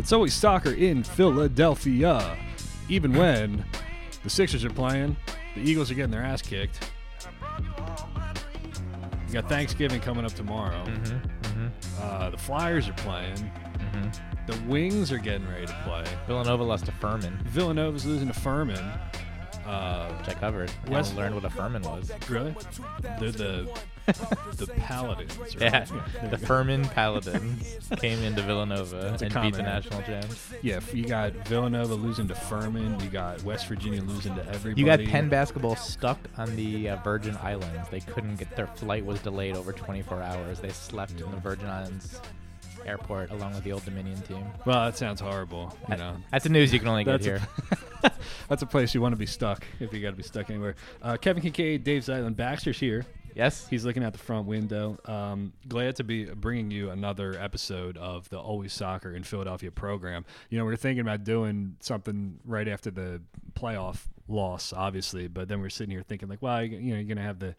It's always soccer in Philadelphia. Even when the Sixers are playing, the Eagles are getting their ass kicked. You got Thanksgiving coming up tomorrow. Mm-hmm. Uh, the Flyers are playing. Mm-hmm. The Wings are getting ready to play. Villanova lost to Furman, Villanova's losing to Furman. Uh, which I covered. I West- learned what a Furman was. really? They're the the Paladins. Right? Yeah, the. Furman Paladins came into Villanova and beat the national champs. Yeah, you got Villanova losing to Furman. You got West Virginia losing to everybody. You got Penn basketball stuck on the uh, Virgin Islands. They couldn't get their flight was delayed over 24 hours. They slept in the Virgin Islands airport along with the Old Dominion team. Well, that sounds horrible. You know, That's the news you can only get here. a, that's a place you want to be stuck if you got to be stuck anywhere. Uh, Kevin Kinkead, Dave Zeitlin, Baxter's here. yes. He's looking out the front window. Um, glad to be bringing you another episode of the Always Soccer in Philadelphia program. You know, we are thinking about doing something right after the playoff loss, obviously, but then we are sitting here thinking like, well, you know, you're gonna have the.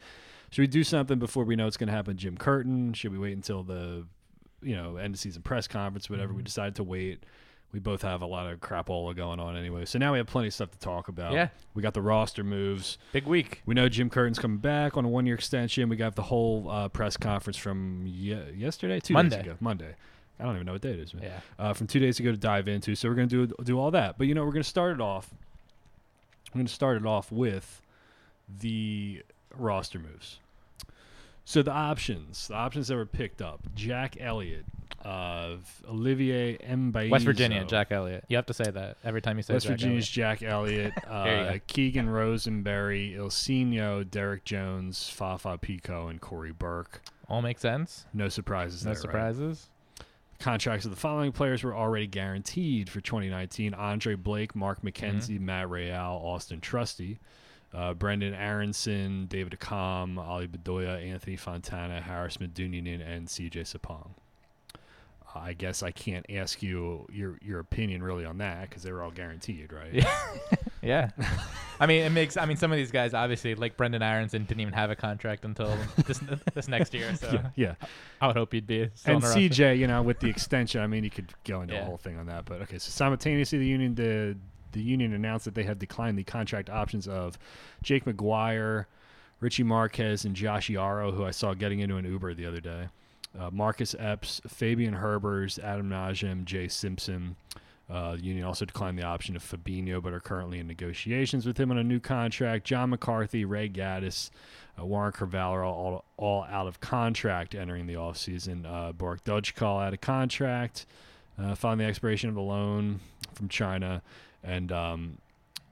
Should we do something before we know it's gonna happen? Jim Curtin? Should we wait until the, you know, end of season press conference? Whatever. We decided to wait. We both have a lot of crapola going on anyway, so now we have plenty of stuff to talk about. Yeah. we got the roster moves. Big week. We know Jim Curtin's coming back on a one-year extension. We got the whole uh, press conference from ye- yesterday, two Monday. days ago, Monday. I don't even know what day it is, man. Yeah. Uh, from two days ago to dive into. So we're gonna do do all that. But you know, we're gonna start it off. I'm gonna start it off with the roster moves. So the options, the options that were picked up: Jack Elliott, uh, Olivier Mbaizo, West Virginia, Jack Elliott. You have to say that every time you say West Jack Virginia's Jack Elliott, uh. Keegan Rosenberry, Ilsinho, Derrick Jones, Fafa Picault, and Cory Burke. All make sense. No surprises No there. right? surprises. Contracts of the following players were already guaranteed for 2019: Andre Blake, Mark McKenzie, Mm-hmm. Matt Real, Auston Trusty, uh, Brenden Aaronson, David Accam, Ali Bedoya, Anthony Fontana, Haris Medunjanin, and CJ Sapong. Uh, I guess I can't ask you your your opinion really on that because they were all guaranteed, right? Yeah. yeah. I mean, it makes. I mean, some of these guys, obviously, like Brenden Aaronson, didn't even have a contract until this this next year. So yeah, yeah. I would hope he'd be. And on the roster. CJ, you know, with the extension, I mean, you could go into a whole thing on that. But okay, so simultaneously, the union the the union announced that they had declined the contract options of Jake McGuire, Richie Marquez, and Josh Yaro, who I saw getting into an Uber the other day. Uh, Marcus Epps, Fabian Herbers, Adam Najem, Jay Simpson. Uh, the union also declined the option of Fabinho, but are currently in negotiations with him on a new contract. John McCarthy, Ray Gaddis, uh, Warren Creavalle are all, all out of contract entering the offseason. Uh, Borek Dockal out of contract uh, following the expiration of a loan from China, and um,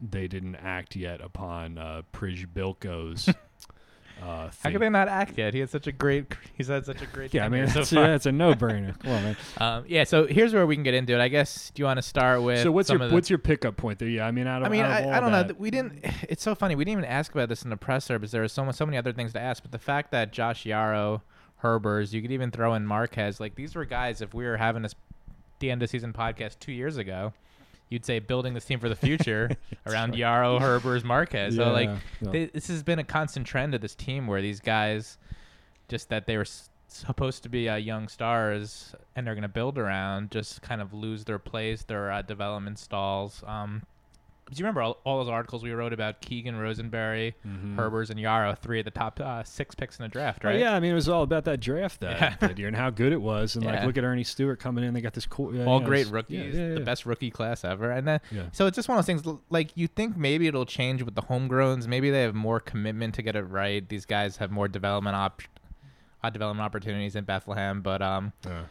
they didn't act yet upon uh, Przybylko's. uh, How could they not act yet? He had such a great. He's had such a great. yeah, I mean, so it's, yeah, it's a no-brainer. Come on, man. Um, yeah, so here's where we can get into it. I guess. Do you want to start with? So what's some your of the- what's your pickup point there? Yeah, I mean, out of I mean, out I, I don't know. that- Th- We didn't. It's so funny. We didn't even ask about this in the presser because There was so much, so many other things to ask. But the fact that Josh Yaro, Herbers, you could even throw in Marquez. Like these were guys. If we were having this the end of season podcast two years ago, you'd say building this team for the future around Yaro, Herbers, Marquez. so like yeah. they, this has been a constant trend of this team where these guys, just that they were s- supposed to be uh, young stars and they're going to build around, just kind of lose their place, their uh, development stalls. Um, do you remember all, all those articles we wrote about Keegan Rosenberry, Mhm. Herbers, and Yaro, three of the top uh, six picks in the draft, Oh, right? yeah, I mean, it was all about that draft that, Yeah. that year and how good it was, and like look at Earnie Stewart coming in. They got this cool, yeah, all great it's- rookies, yeah, yeah, the best rookie class ever. And then, Yeah. so it's just one of those things. Like you think maybe it'll change with the homegrowns. Maybe they have more commitment to get it right. These guys have more development op- uh, development opportunities in Bethlehem, but um, Yeah.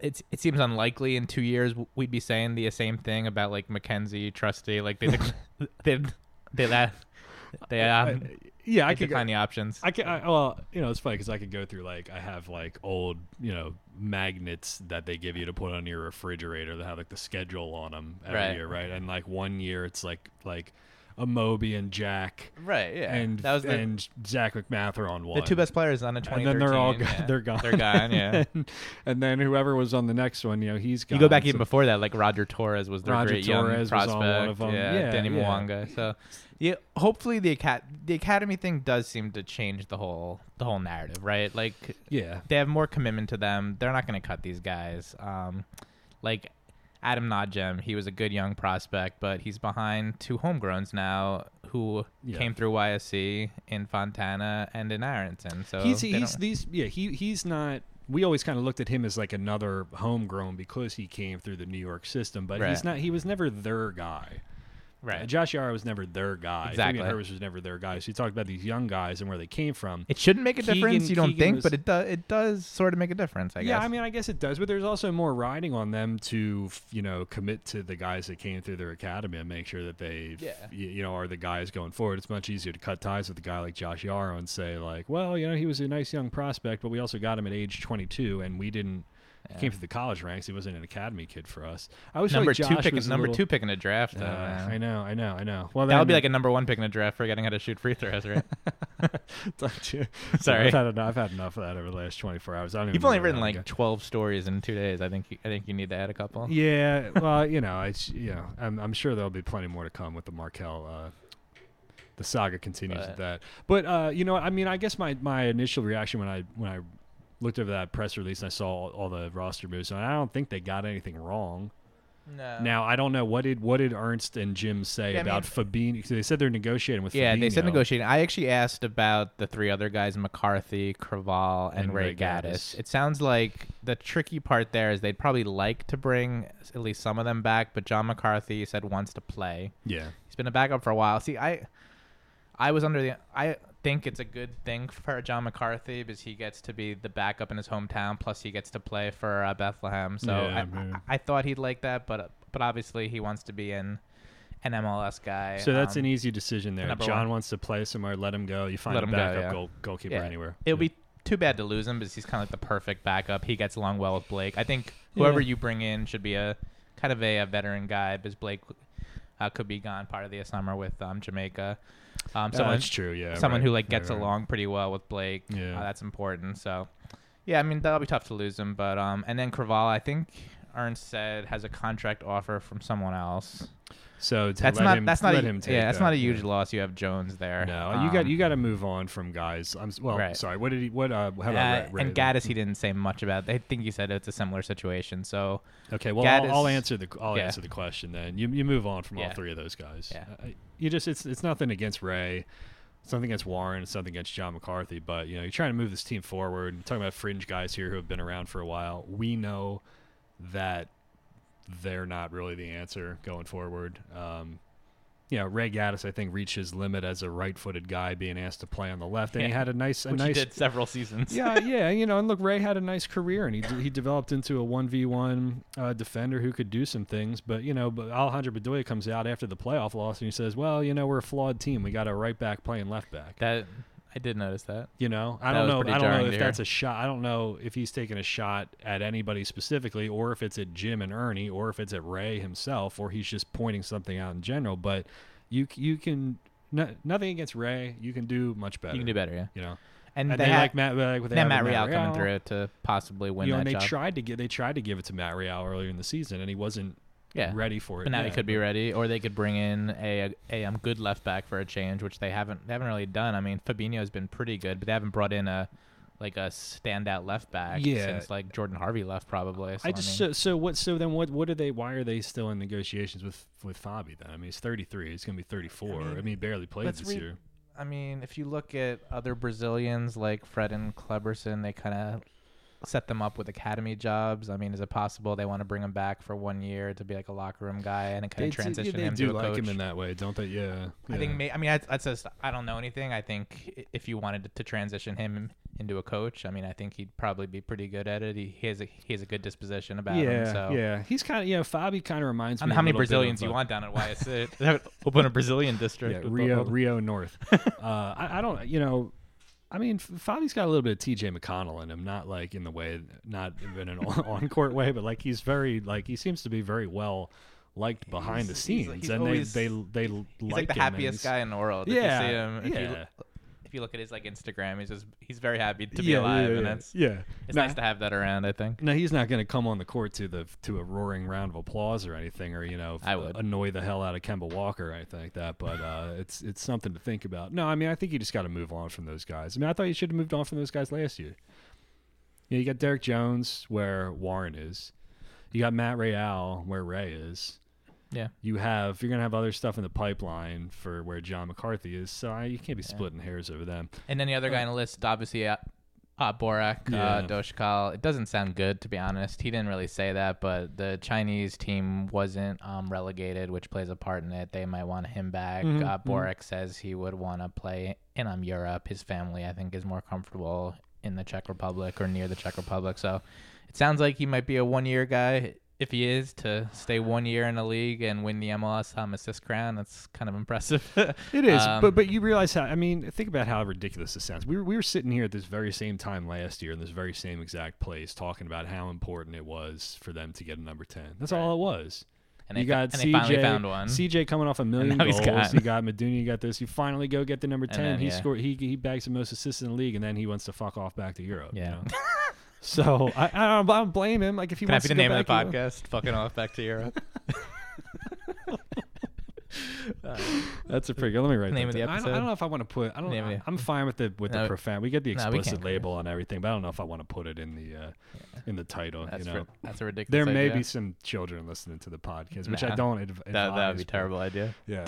It it seems unlikely in two years we'd be saying the same thing about like McKenzie, Trusty. Like they they they that they um yeah, I could. decline the options. I can. I, well, you know, it's funny because I could go through like I have like old, you know, magnets that they give you to put on your refrigerator that have like the schedule on them every Right. year, right? And like one year it's like like Amobi and Jack right. Yeah. and that was the, and Zach MacMath on one. the two best players on the and then they're all yeah. they're gone. They're gone. Yeah. and, and then whoever was on the next one, you know, he's gone. You go back even before that, like Roger Torres was their Roger great Torres young was on one prospect. of 'em. Yeah, Yeah, Danny yeah. Mwanga. So, yeah, hopefully the acad- the academy thing does seem to change the whole the whole narrative, right? Like Yeah. they have more commitment to them. They're not going to cut these guys. Um, like Adam Najem, he was a good young prospect, but he's behind two homegrowns now who Yeah. came through YSC in Fontana and in Aaronson. So he's he's these yeah he he's not. We always kind of looked at him as like another homegrown because he came through the New York system, but he's not. He was never their guy. Right. Josh Yaro was never their guy. Exactly. Fabian Herbers was never their guy. So you talked about these young guys and where they came from. It shouldn't make a Keegan- difference, you don't Keegan think, was- but it does. It does sort of make a difference. I yeah, guess. I mean, I guess it does, but there's also more riding on them to, you know, commit to the guys that came through their academy and make sure that they, Yeah. you know, are the guys going forward. It's much easier to cut ties with a guy like Josh Yaro and say, like, well, you know, he was a nice young prospect, but we also got him at age 22, and we didn't. He Yeah. came through the college ranks. He wasn't an academy kid for us. I was number like two pick, number little- two pick in a draft. Uh, Though, man. I know, I know, I know. Well, that would be like a number one pick in a draft, forgetting how to shoot free throws, right? Sorry. I've had, enough, I've had enough of that over the last 24 hours. I don't even You've only written like go. twelve stories in two days. I think. You, I think you need to add a couple. Yeah, well, you know, it's you know, I'm, I'm sure there'll be plenty more to come with the Markelle. Uh, the saga continues But- with that, but uh, you know, I mean, I guess my, my initial reaction when I when I looked over that press release and I saw all, all the roster moves, and I don't think they got anything wrong. No. Now I don't know what did what did Ernst and Jim say Yeah, I about Fabinho? They said they're negotiating with. Yeah, they said negotiating. I actually asked about the three other guys, McCarthy, Creavalle, and, And Ray Ray Gaddis. Gaddis. It sounds like the tricky part there is they'd probably like to bring at least some of them back, but John McCarthy said wants to play. Yeah, He's been a backup for a while. See, I I was under the I think it's a good thing for John McCarthy because he gets to be the backup in his hometown. Plus, he gets to play for uh, Bethlehem. So Yeah, I. I, I thought he'd like that, but but obviously he wants to be in an MLS guy. so that's Um, an easy decision there. John one. wants to play somewhere, let him go. You find Let a him go, backup yeah. goal, goalkeeper Yeah. anywhere. It'll be too bad to lose him because he's kind of like the perfect backup. He gets along well with Blake. I think whoever you bring in should be a kind of a, a veteran guy because Blake uh, could be gone part of the summer with um, Jamaica. Um, Uh, someone, that's true. Yeah, someone right, who like gets right. along pretty well with Blake. Yeah. Uh, that's important. So, yeah, I mean that'll be tough to lose him. But um, and then Creavalle, I think Ernst said has a contract offer from someone else. So to That's let not him, that's not a, him take yeah that's that, not a yeah. huge loss. You have Jones there. No, you got Um, you got to move on from guys. I'm well. Right. Sorry. What did he? What? Uh, how about uh, Ray, Ray and? Gaddis, he didn't say much about. I think he said it's a similar situation. So Okay. Well, Gaddis- I'll, I'll answer the I'll yeah. answer the question then. You you move on from all three of those guys. Yeah. Uh, you just it's it's nothing against Ray. It's nothing against Warren. It's something against John McCarthy. But you know, you're trying to move this team forward. You're talking about fringe guys here who have been around for a while. We know that they're not really the answer going forward. Um, you know, Ray Gaddis, I think, reached his limit as a right-footed guy being asked to play on the left, and he had a nice, a which he nice did several seasons. yeah, yeah, you know, and look, Ray had a nice career, and he d- he developed into a one v one defender who could do some things. But you know, but Alejandro Bedoya comes out after the playoff loss, and he says, "Well, you know, we're a flawed team. We got a right back playing left back." that I did notice that. You know, I That don't know. I don't know if that's a shot. I don't know if he's taking a shot at anybody specifically, or if it's at Jim and Ernie, or if it's at Ray himself, or he's just pointing something out in general. But you you can no, nothing against Ray. You can do much better. You can do better, yeah. You know, And, and they, they, had like Matt. Like they they had have Matt with Real coming through to possibly win you know, that and they job. tried to get they tried to give it to Matt Real earlier in the season, and he wasn't yeah. ready for it. But now he yet. could be ready, or they could bring in a a, um, good left back for a change, which they haven't they haven't really done. I mean, Fabinho's been pretty good, but they haven't brought in a like a standout left back Yeah. since like Jordan Harvey left probably. So, I just mean, so, so what so then what what are they why are they still in negotiations with with Fabi then? I mean he's 33, he's gonna be 34. I I mean, he barely played let's this read- year. I mean, if you look at other Brazilians like Fred and Kleberson, they kind of set them up with academy jobs. I mean, is it possible they want to bring him back for one year to be like a locker room guy and kind of transition they him do to a like coach? him in that way, don't they? Yeah. I think. May, I mean, that's, that's just. I don't know anything. I think if you wanted to transition him into a coach, I mean, I think he'd probably be pretty good at it. He, he has a he has a good disposition about yeah, him. So. yeah. He's kind of yeah. Fabi kind of reminds I me. know a how many Brazilians you uh, want down at YS. Open a Brazilian district. Yeah, Rio Rio North. uh, I, I don't. You know. I mean, Fabi's got a little bit of T.J. McConnell in him, not like in the way, not in an on court way, but like he's very like he seems to be very well liked behind the He's- he's- scenes, he's and always- they they they He's like, like the happiest guy in the world. Yeah, If you see him, if yeah. you if you look at his like Instagram, he's just he's very happy to be yeah, alive, yeah, and yeah. it's yeah. it's Nah, nice to have that around. I think. No, he's not going to come on the court to the to a roaring round of applause or anything, or you know, I would. annoy the hell out of Kemba Walker or anything like that. But uh, it's it's something to think about. No, I mean, I think you just got to move on from those guys. I mean, I thought you should have moved on from those guys last year. Yeah, you got Derrick Jones where Warren is. You got Matt Real where Ray is. Yeah. You have you're gonna have other stuff in the pipeline for where John McCarthy is. So I, you can't be Yeah. splitting hairs over them. And then the other guy on the list, obviously, uh, uh, Borek, Yeah. uh, Dockal. It doesn't sound good, to be honest. He didn't really say that, but the Chinese team wasn't um, relegated, which plays a part in it. They might want him back. Mhm, Uh. Borek says he would want to play in um, Europe. His family, I think, is more comfortable in the Czech Republic or near the Czech Republic. So it sounds like he might be a one year guy. If he is to stay one year in the league and win the MLS um, assist crown, that's kind of impressive. It is, Um, but but you realize how I mean, think about how ridiculous this sounds. We were we were sitting here at this very same time last year in this very same exact place, talking about how important it was for them to get a number ten. That's all it was. and you they, got and they finally CJ found one. CJ coming off a million goals. got- You got Meduni. You got this. You finally go get the number ten. then, he yeah. scored. He he bags the most assists in the league, and then he wants to fuck off back to Europe. you Yeah. know? so I, I don't, I don't blame him. Like if he Can I wants be to the name of the back to podcast? Fucking off back to Europe. That's a pretty good. Let me write Name that of the down. I don't- I, episode? don't know if I want to put. I don't. Name of I, the- I'm fine with the with the No, profound. We get the no, we explicit can't. label on everything, but I don't know if I want to put it in the uh, in the title. That's you know, ri- that's a ridiculous. there may idea. be some children listening to the podcast, which I Nah. don't. Adv- that that would be advise, a but- terrible idea. Yeah.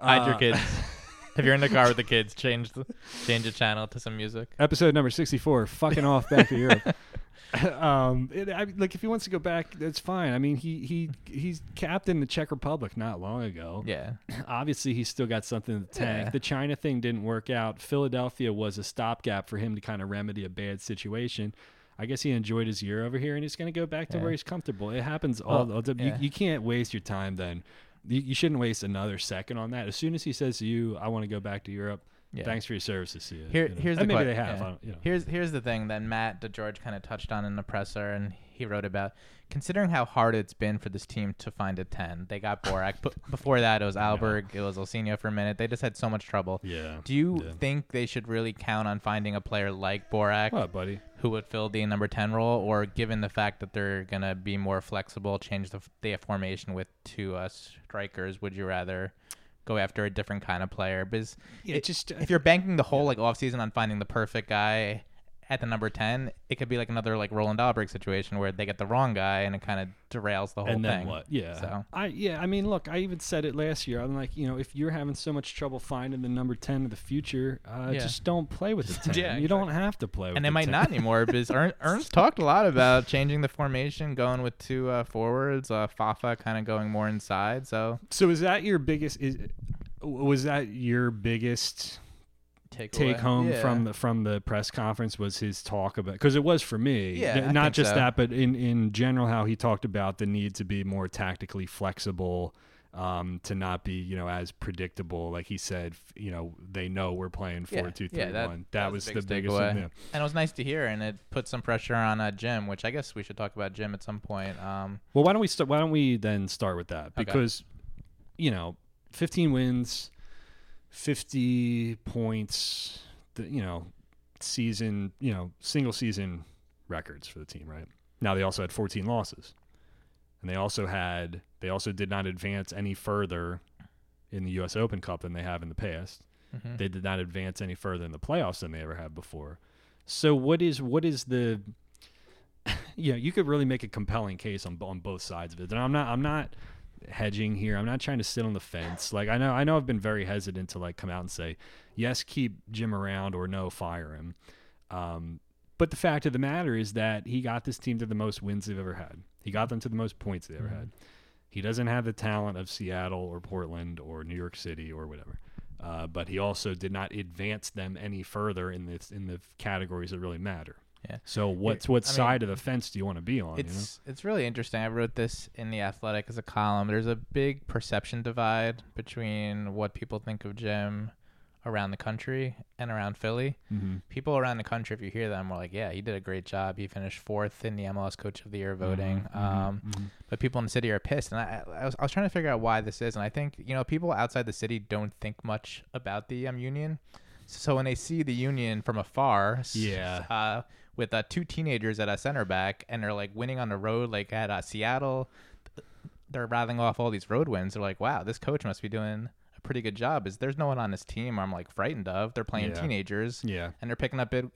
Hide your Uh, kids. if you're in the car with the kids, change the change the channel to some music. Episode number sixty-four. Fucking off back to Europe. um, it, I, like if he wants to go back, that's fine. I mean, he he he's captain the Czech Republic not long ago. Yeah, Obviously, he's still got something in the tank. Yeah. The China thing didn't work out. Philadelphia was a stopgap for him to kind of remedy a bad situation. I guess he enjoyed his year over here, and he's going to go back to Yeah. where he's comfortable. It happens all. Well, all the, yeah. you, you can't waste your time then. You, you shouldn't waste another second on that. As soon as he says to you, "I want to go back to Europe," yeah. thanks for your services. You. Here- you know. here's And the maybe que- they have. yeah. You know. Here's here's the thing that Matt DeGeorge kind of touched on in the presser, and he wrote about considering how hard it's been for this team to find a ten. They got Borek, but before that it was Alberg, it was Ilsinho for a minute. They just had so much trouble. Yeah. Do you Yeah. think they should really count on finding a player like Borek What, buddy? who would fill the number 10 role, or given the fact that they're going to be more flexible, change the, the formation with two uh, strikers, would you rather go after a different kind of player? Because Yeah, it- just uh, if you're banking the whole like offseason on finding the perfect guy at the number 10, it could be like another like Roland Alberg situation where they get the wrong guy and it kind of derails the whole and then thing. what? Yeah. So- I yeah, I mean, look, I even said it last year. I'm like, you know, if you're having so much trouble finding the number ten of the future, uh, Yeah. just don't play with the ten. Yeah, you don't have to play with. It. And the it might 10. not anymore because Ern- Ernst talked a lot about changing the formation, going with two uh, forwards, uh, Fafa kind of going more inside. So So is that your biggest? Is was that your biggest take, take away. home Yeah. from the from the press conference? Was his talk about? Because it was for me. Yeah, N- I not just so. that, but in in general, how he talked about the need to be more tactically flexible. Um, to not be, you know, as predictable, like he said, you know, they know we're playing Yeah, four two three yeah, that- one. that That was was the the biggest biggest. takeaway. yeah. and it was nice to hear, and it put some pressure on uh, Jim, which I guess we should talk about Jim at some point. Um, Well, why don't we start? Why don't we then start with that? Okay. Because, you know, 15 wins, 50 points. The you know, season you know single season records for the team. Right now, they also had 14 losses, and they also had they also did not advance any further in the U.S. Open Cup than they have in the past. mhm. They did not advance any further in the playoffs than they ever have before. So what is what is the yeah, you could really make a compelling case on on both sides of it. And I'm not I'm not hedging here. I'm not trying to sit on the fence. Like I know I know I've been very hesitant to like come out and say, "Yes, keep Jim around or no, fire him." Um but the fact of the matter is that he got this team to the most wins they've ever had. He got them to the most points they ever Mhm. had. He doesn't have the talent of Seattle or Portland or New York City or whatever. Uh, but he also did not advance them any further in the in the categories that really matter. Yeah. So what's what I mean, side of the fence do you want to be on? It's it's really interesting. I wrote this in the Athletic as a column. There's a big perception divide between what people think of Jim around the country and around Philly. mm-hmm. People around the country, if you hear them, are like, "Yeah, he did a great job. He finished fourth in the MLS Coach of the Year voting." Mm-hmm. Um, but people in the city are pissed, and I, I, was, I was trying to figure out why this is, and I think you know people outside the city don't think much about the um, union. So when they see the union from afar, Yeah. uh, with uh, two teenagers at a center back, and they're like winning on the road, like at uh, Seattle, they're rattling off all these road wins. They're like, wow, this coach must be doing a pretty good job. Is there's no one on this team I'm like frightened of. They're playing Yeah. teenagers yeah, and they're picking up big,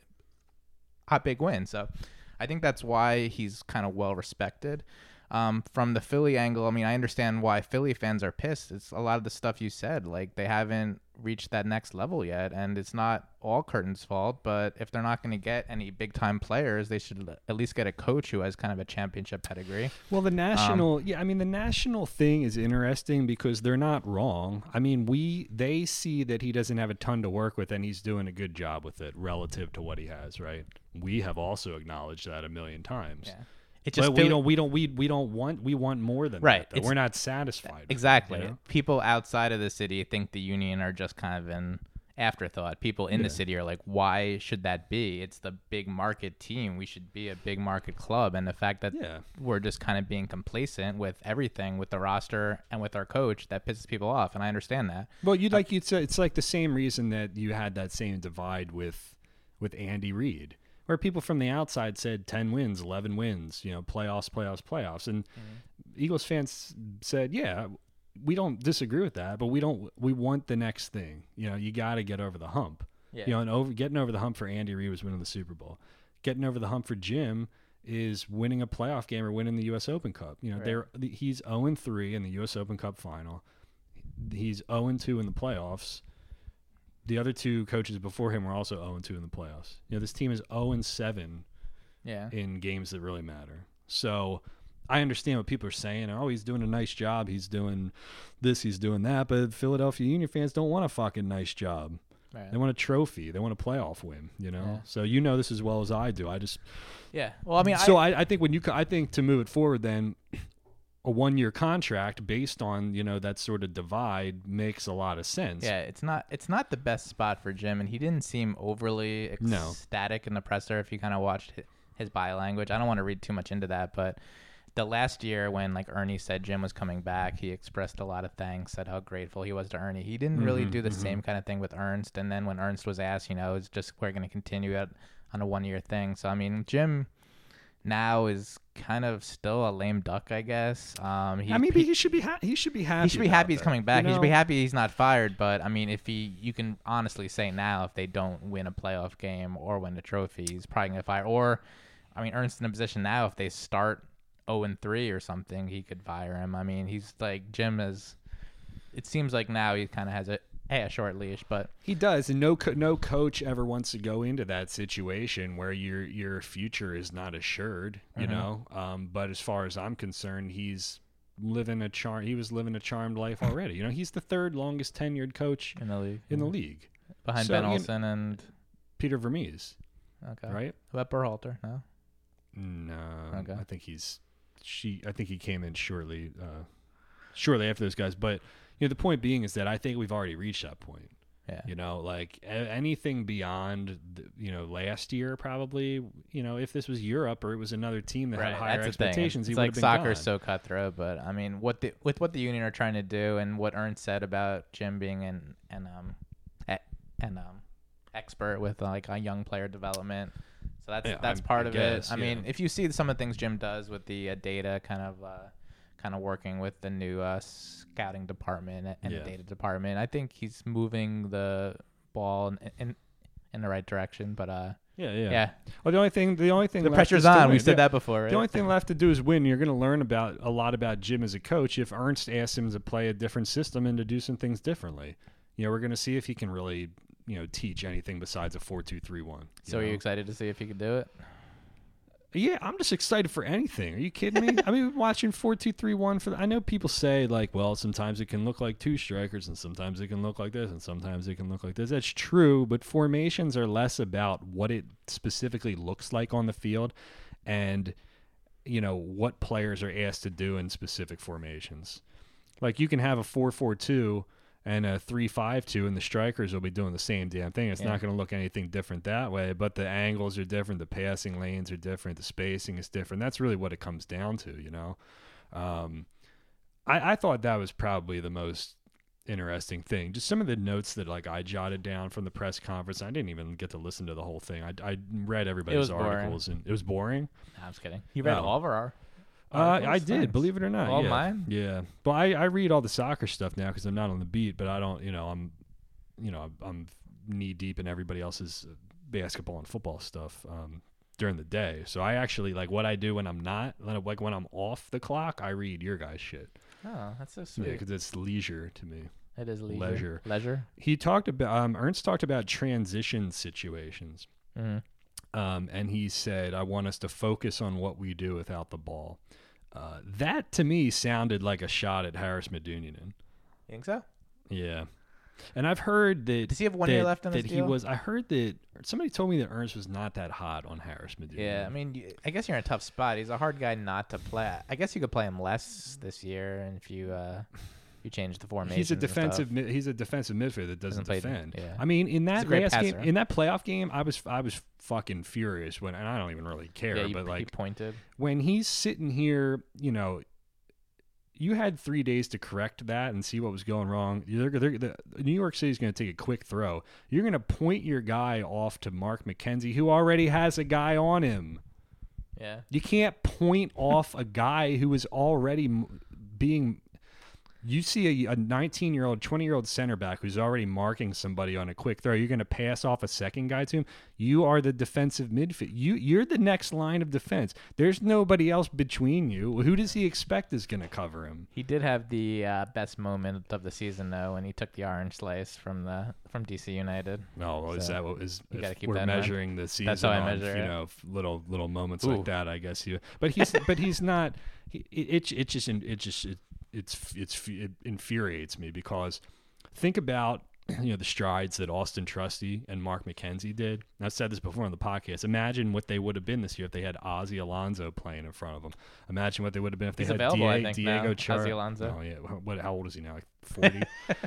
hot big wins. So I think that's why he's kind of well respected. um, from the Philly angle, I mean, I understand why Philly fans are pissed. It's a lot of the stuff you said. Like they haven't reached that next level yet, and it's not all Curtin's fault. But if they're not going to get any big time players, they should at least get a coach who has kind of a championship pedigree. Well, the um, national, yeah, I mean, the national thing is interesting because they're not wrong. I mean, we they see that he doesn't have a ton to work with, and he's doing a good job with it relative to what he has. Right? We have also acknowledged that a million times. Yeah. It just we don't, we don't, we, we don't want, we want more than Right, that. We're not satisfied. it, Exactly. you know? People outside of the city think the union are just kind of an afterthought. People in Yeah. the city are like, why should that be? It's the big market team. We should be a big market club. And the fact that Yeah. we're just kind of being complacent with everything, with the roster and with our coach, that pisses people off. And I understand that. Well, you'd uh, like you said, it's like the same reason that you had that same divide with with Andy Reid, where people from the outside said ten wins, eleven wins, you know, playoffs, playoffs, playoffs, and mm-hmm. Eagles fans said, yeah, we don't disagree with that, but we don't we want the next thing. You know, you got to get over the hump. Yeah. You know, and over getting over the hump for Andy Reid was winning the Super Bowl. Getting over the hump for Jim is winning a playoff game or winning the U.S. Open Cup. You know, Right. they're he's zero and three in the U.S. Open Cup final. He's zero and two in the playoffs. The other two coaches before him were also zero and two in the playoffs. You know, this team is zero and seven Yeah. in games that really matter. So I understand what people are saying. Oh, he's doing a nice job. He's doing this. He's doing that. But Philadelphia Union fans don't want a fucking nice job. Right. They want a trophy. They want a playoff win. You know. Yeah. So you know this as well as I do. I just Yeah. Well, I mean, so I, I, I think when you I think to move it forward, then a one year contract based on you know that sort of divide makes a lot of sense. Yeah, it's not it's not the best spot for Jim, and he didn't seem overly No. ecstatic in the presser. If you kind of watched his body language, I don't want to read too much into that, but the last year when like Ernie said Jim was coming back, he expressed a lot of thanks, said how grateful he was to Ernie. He didn't really Mhm, do the mhm. same kind of thing with Ernst, and then when Ernst was asked, you know, it's just we're going to continue it on a one year thing. So I mean, Jim now is kind of still a lame duck, I guess. Um, he, I mean, he- he should be ha- he should be happy. he should be happy he's coming you back. he should be happy he's not fired. But I mean, if he, you can honestly say now, if they don't win a playoff game or win a trophy, he's probably gonna fire. Or, I mean, Ernst in a position now, if they start zero and three or something, he could fire him. I mean, he's like Jim is. It seems like now he kind of has a, a short leash, but He does, and no co- no coach ever wants to go into that situation where your your future is not assured. You Mhm. know, um, but as far as I'm concerned, he's living a charm. He was living a charmed life already. You know, he's the third longest tenured coach in the league, in the league, behind So, Ben Olsen and Peter Vermes, okay, right? What about Berhalter? No, No, Okay. I think he's she. I think he came in shortly, uh, shortly after those guys. But you know, the point being is that I think we've already reached that point. yeah, You know, like a- anything beyond, the, you know, last year probably. You know, if this was Europe or it was another team that right. had higher That's the thing. expectations, It's he would like soccer's so cutthroat, but I mean, what the with what the union are trying to do, and what Ernst said about Jim being an an um an um expert with like a young player development. So that's Yeah, that's I'm- part I of guess, it. I mean, if you see some of the things Jim does with the uh, data, kind of uh, kind of working with the new uh, scouting department and Yeah. the data department, I think he's moving the ball in in, in the right direction. But uh, Yeah, yeah. yeah, Well, the only thing, the only thing, the pressure's on. We've said Yeah. that before, right? The only thing left to do is win. You're going to learn about a lot about Jim as a coach if Ernst asks him to play a different system and to do some things differently. You know, we're going to see if he can really, you know, teach anything besides a four-two-three-one. so are you excited to see if he can do it? Yeah, I'm just excited for anything. Are you kidding me? I mean, watching four two three one for. The, I know people say like, well, sometimes it can look like two strikers, and sometimes it can look like this, and sometimes it can look like this. That's true, but formations are less about what it specifically looks like on the field, and you know what players are asked to do in specific formations. Like you can have a four four two and a three five two, and the strikers will be doing the same damn thing. It's Yeah. not going to look anything different that way, but the angles are different, the passing lanes are different, the spacing is different. That's really what it comes down to, you know. Um, I, I thought that was probably the most interesting thing. Just some of the notes that like I jotted down from the press conference. I didn't even get to listen to the whole thing. I, I read everybody's was boring. articles and it was boring. No, I'm just kidding. You read No. all of our Uh, I did, Thanks. believe it or not. All yeah. mine? Yeah, but I, I read all the soccer stuff now because I'm not on the beat. But I don't, you know, I'm, you know, I'm knee deep in everybody else's basketball and football stuff. Um, during the day. So I actually like what I do when I'm not like when I'm off the clock. I read your guys' shit. Oh, that's so Yeah, because it's leisure to me. it is leisure. leisure. Leisure. He talked about um, Ernst talked about transition situations. hmm um, and he said, "I want us to focus on what we do without the ball." Uh, that to me sounded like a shot at Haris Medunjanin. You think so? Yeah, and I've heard that Does he have one that, year left on that his he was. I heard that somebody told me that Ernst was not that hot on Haris Medunjanin. Yeah, I mean, you- I guess you're in a tough spot. He's a hard guy not to play. I guess you could play him less this year, and if you uh, you change the formation, he's a defensive. He's a defensive midfielder that doesn't, Doesn't play- defend. yeah. I mean, in that last game, in that playoff game, I was I was fucking furious when, and I don't even really care, Yeah, you, but he like pointed. when he's sitting here, you know, you had three days to correct that and see what was going wrong. They're, they're, the, New York City's going to take a quick throw. You're going to point your guy off to Mark McKenzie, who already has a guy on him. Yeah, You can't point off a guy who is already being. You see a 19 year old, 20 year old center back who's already marking somebody on a quick throw. You're going to pass off a second guy to him. You are the defensive midfield. You you're the next line of defense. There's nobody else between you. Who does he expect is going to cover him? he did have the uh, best moment of the season though when he took the orange slice from the from DC United. No, well, is that what is? you gotta keep we're that in mind. measuring the season. That's how I on, measure you know little little moments Ooh. like that. I guess you. But he's but he's not. He, it it just it just it, it's it's it infuriates me because think about you know the strides that Auston Trusty and Mark McKenzie did. And I've said this before on the podcast. Imagine what they would have been this year if they had Ozzie Alonso playing in front of them. Imagine what they would have been if they He's had available, I Diego, think, Diego now, Chara. Ozzie Alonso. Oh yeah, what? How old is he now? Like forty.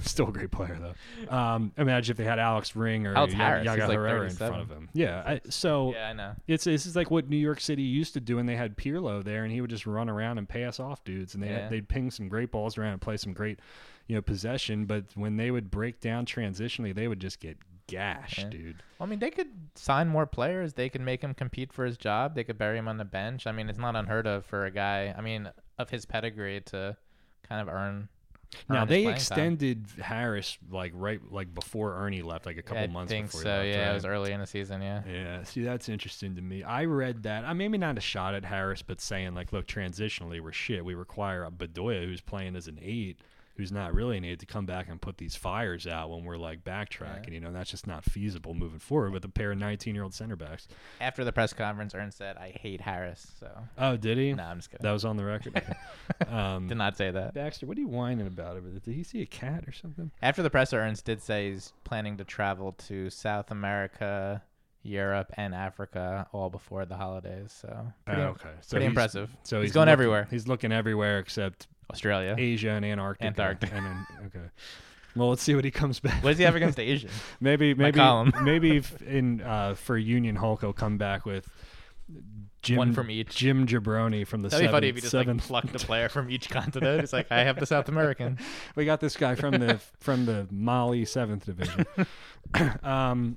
Still a great player though. Um, imagine if they had Alex Ring or Alex Harris, Yaga like Herrera in front of him. Yeah. I, so Yeah, I know. it's this is like what New York City used to do when they had Pirlo there, and he would just run around and pass off dudes, and they Yeah. they'd ping some great balls around and play some great, you know, possession. But when they would break down transitionally, they would just get gashed, Yeah. dude. Well, I mean, they could sign more players. They could make him compete for his job. They could bury him on the bench. I mean, it's not unheard of for a guy. I mean, of his pedigree to kind of earn. Now they playing time. extended Harris like right like before Ernie left, like a couple I months think before. so. left, yeah, right? it was early in the season. Yeah. Yeah, see, that's interesting to me. I read that. I maybe not a shot at Harris, but saying like, look, transitionally we're shit. We require a Bedoya who's playing as an eight, who's not really eight, to come back and put these fires out when we're like backtracking. You know, that's just not feasible moving forward with a pair of 19 year old center backs. After the press conference, Ernst said, "I hate Harris." So Oh, did he? no, I'm just kidding. That was on the record. Um, Did not say that. Baxter, what are you whining about over there? Did he see a cat or something? After the presser, Ernst did say he's planning to travel to South America, Europe, and Africa all before the holidays. So pretty, Oh, okay, so pretty impressive. So He's he's, going everywhere. He's looking everywhere except Australia. Asia and Antarctica. Antarctica. And then, okay. Well, let's see what he comes back. What does he have against Asia? Maybe maybe maybe if in uh, for Union Hulk he'll come back with Jim One from each. Jim Jabroni from the That'd be funny if you just like seventh. plucked a player from each continent. It's like I have the South American. we got this guy from the from the Mali seventh division. um,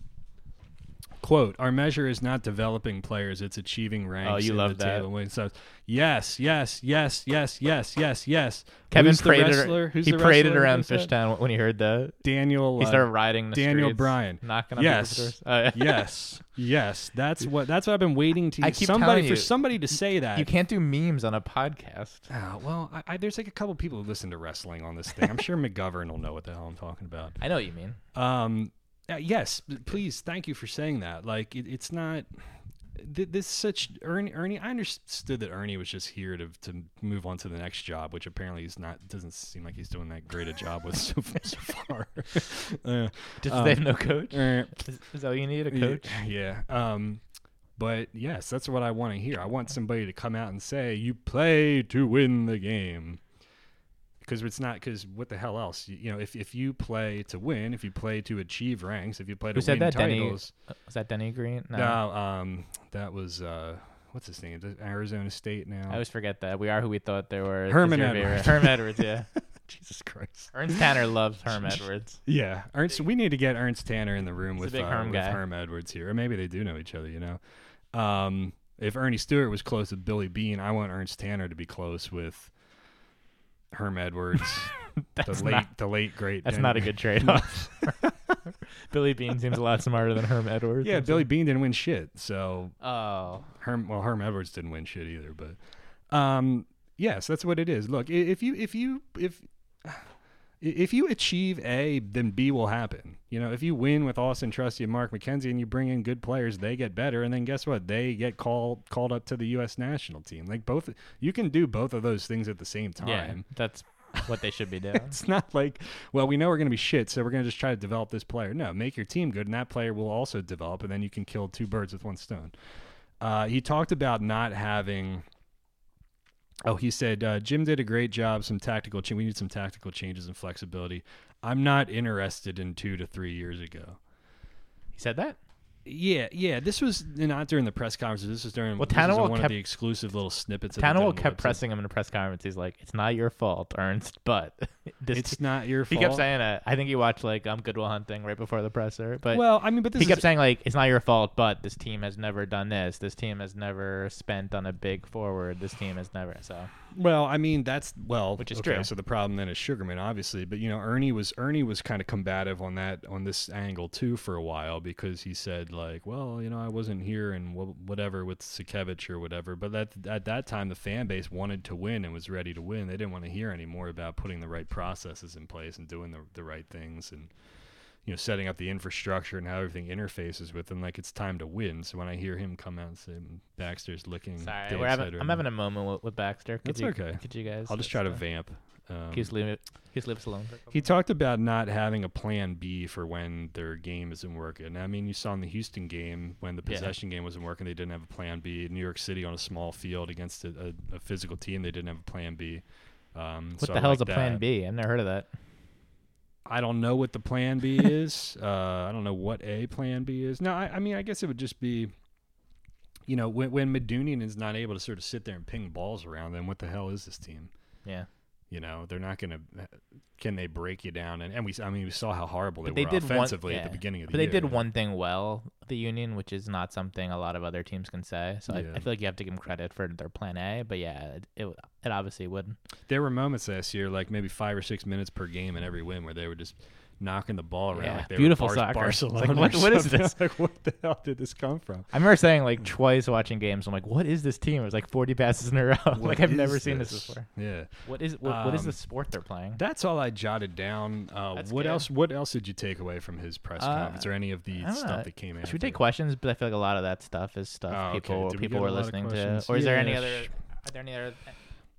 quote: Our measure is not developing players; it's achieving ranks. Oh, you love the that. table. So yes, yes, yes, yes, yes, yes, yes. Kevin Who's paraded. wrestler? Who's he paraded around? Fishtown when he heard that. Daniel. He uh, started riding the Daniel streets, Bryan. knocking on Yes. doors. Oh, yeah. yes, yes. That's what. That's what I've been waiting to. I keep somebody telling for somebody to say that. You can't do memes on a podcast. Oh, well, I, I, there's like a couple people who listen to wrestling on this thing. I'm sure McGovern will know what the hell I'm talking about. I know what you mean. Um, uh, yes, please, thank you for saying that. Like, it, it's not. th- This such Ernie. Ernie, I understood that Ernie was just here to to move on to the next job, which apparently he's not. Doesn't seem like he's doing that great a job with so, so far. uh, Just Um, they have no coach. eh, Is, is that what you need? A yeah, coach? Yeah. Um, but yes, that's what I want to hear. I want somebody to come out and say, "You play to win the game." Because it's not. Because what the hell else? You, you know, if if you play to win, if you play to achieve ranks, if you play to Who said win that? Denny- titles, Was that Denny Green? No. no, um, that was uh, what's his name? It Arizona State now. I always forget that. We are who we thought they were. Herman Is your favorite- Edwards. Herm Edwards, yeah. Jesus Christ. Ernst Tanner loves Herm Edwards. Yeah, Ernst. We need to get Ernst Tanner in the room He's with uh, Herm with. Herm Edwards here, or maybe they do know each other. You know, um, if Earnie Stewart was close with Billy Beane, I want Ernst Tanner to be close with Herm Edwards, the late, not, the late great. that's Denny- not a good trade off. Billy Beane seems a lot smarter than Herm Edwards. Yeah, Billy Beane didn't win shit. So Oh, Herm, well, Herm Edwards didn't win shit either. But, um, yes, that's what it is. Look, if you if you if if you achieve A, then B will happen. You know, if you win with Auston Trusty and Mark McKenzie, and you bring in good players, they get better, and then guess what? They get called called up to the U.S. national team. Like both, you can do both of those things at the same time. yeah, that's what they should be doing. It's not like, well, we know we're going to be shit, so we're going to just try to develop this player. No, make your team good, and that player will also develop, and then you can kill two birds with one stone. Uh, he talked about not having. Oh, he said uh, Jim did a great job. Some tactical. Ch- we need some tactical changes and flexibility. I'm not interested in two to three years ago. he said that. Yeah, yeah. This was not during the press conference. This was during Well, Tannenwald one kept- of the exclusive little snippets. of the Tannenwald kept pressing him in a press conference. He's like, "It's not your fault, Ernst, but this." It's not your fault. he fault. kept saying it. I think he watched like um Good Will Hunting right before the presser, but well, I mean, but this he kept is, saying like, "It's not your fault, but this team has never done this. This team has never spent on a big forward. This team has never." So Well, I mean that's well, Which is okay, true. So the problem then is Sugarman, obviously, but you know Ernie was Ernie was kind of combative on that on this angle too for a while because he said like, well, you know, I wasn't here and wh- whatever with Sakiewicz or whatever, but that at that time the fan base wanted to win and was ready to win. They didn't want to hear anymore about putting the right processes in place and doing the the right things and you know setting up the infrastructure and how everything interfaces with them. Like it's time to win. So when I hear him come out and say Baxter's licking, sorry, we're having, I'm having a moment with, with Baxter. Could That's you, okay. Could you guys? I'll just try to vamp. Um, Can you just leave it? Can you us alone? He talked about not having a plan B for when their game isn't working. I mean, you saw in the Houston game when the Yeah. possession game wasn't working, they didn't have a plan B. New York City on a small field against a, a, a physical team, they didn't have a plan B. Um, What so the I hell is like a plan. B? I've never heard of that. I don't know what the plan B is. uh, I don't know what a plan B is. No, I, I mean, I guess it would just be, you know, when, when Medunjanin is not able to sort of sit there and ping balls around, then what the hell is this team? Yeah, You know, they're not going to. Uh, can they break you down? And, and we, I mean, we saw how horrible they But they were did one- offensively at the beginning of the but they year. did you know? one thing well, the Union, which is not something a lot of other teams can say. So I, Yeah. I feel like you have to give them credit for their plan A. But yeah, it it, it obviously wouldn't. There were moments last year, like maybe five or six minutes per game in every win, where they were just knocking the ball around. Yeah, like they beautiful were Bar- soccer. It's like, Barcelona. what- what is this? like, what the hell did this come from? I remember saying like twice watching games. I'm like, what is this team? It was like 40 passes in a row. like I've never is seen this this? before. Yeah. What is what, what is Um, the sport they're playing? That's all I jotted down. Uh, That's what good. else? What else did you take away from his press Uh, conference or any of the stuff know. that came in? Should we take questions? But I feel like a lot of that stuff is stuff Oh, okay. people we people were listening to. Or is there any Yeah, other? Are there any other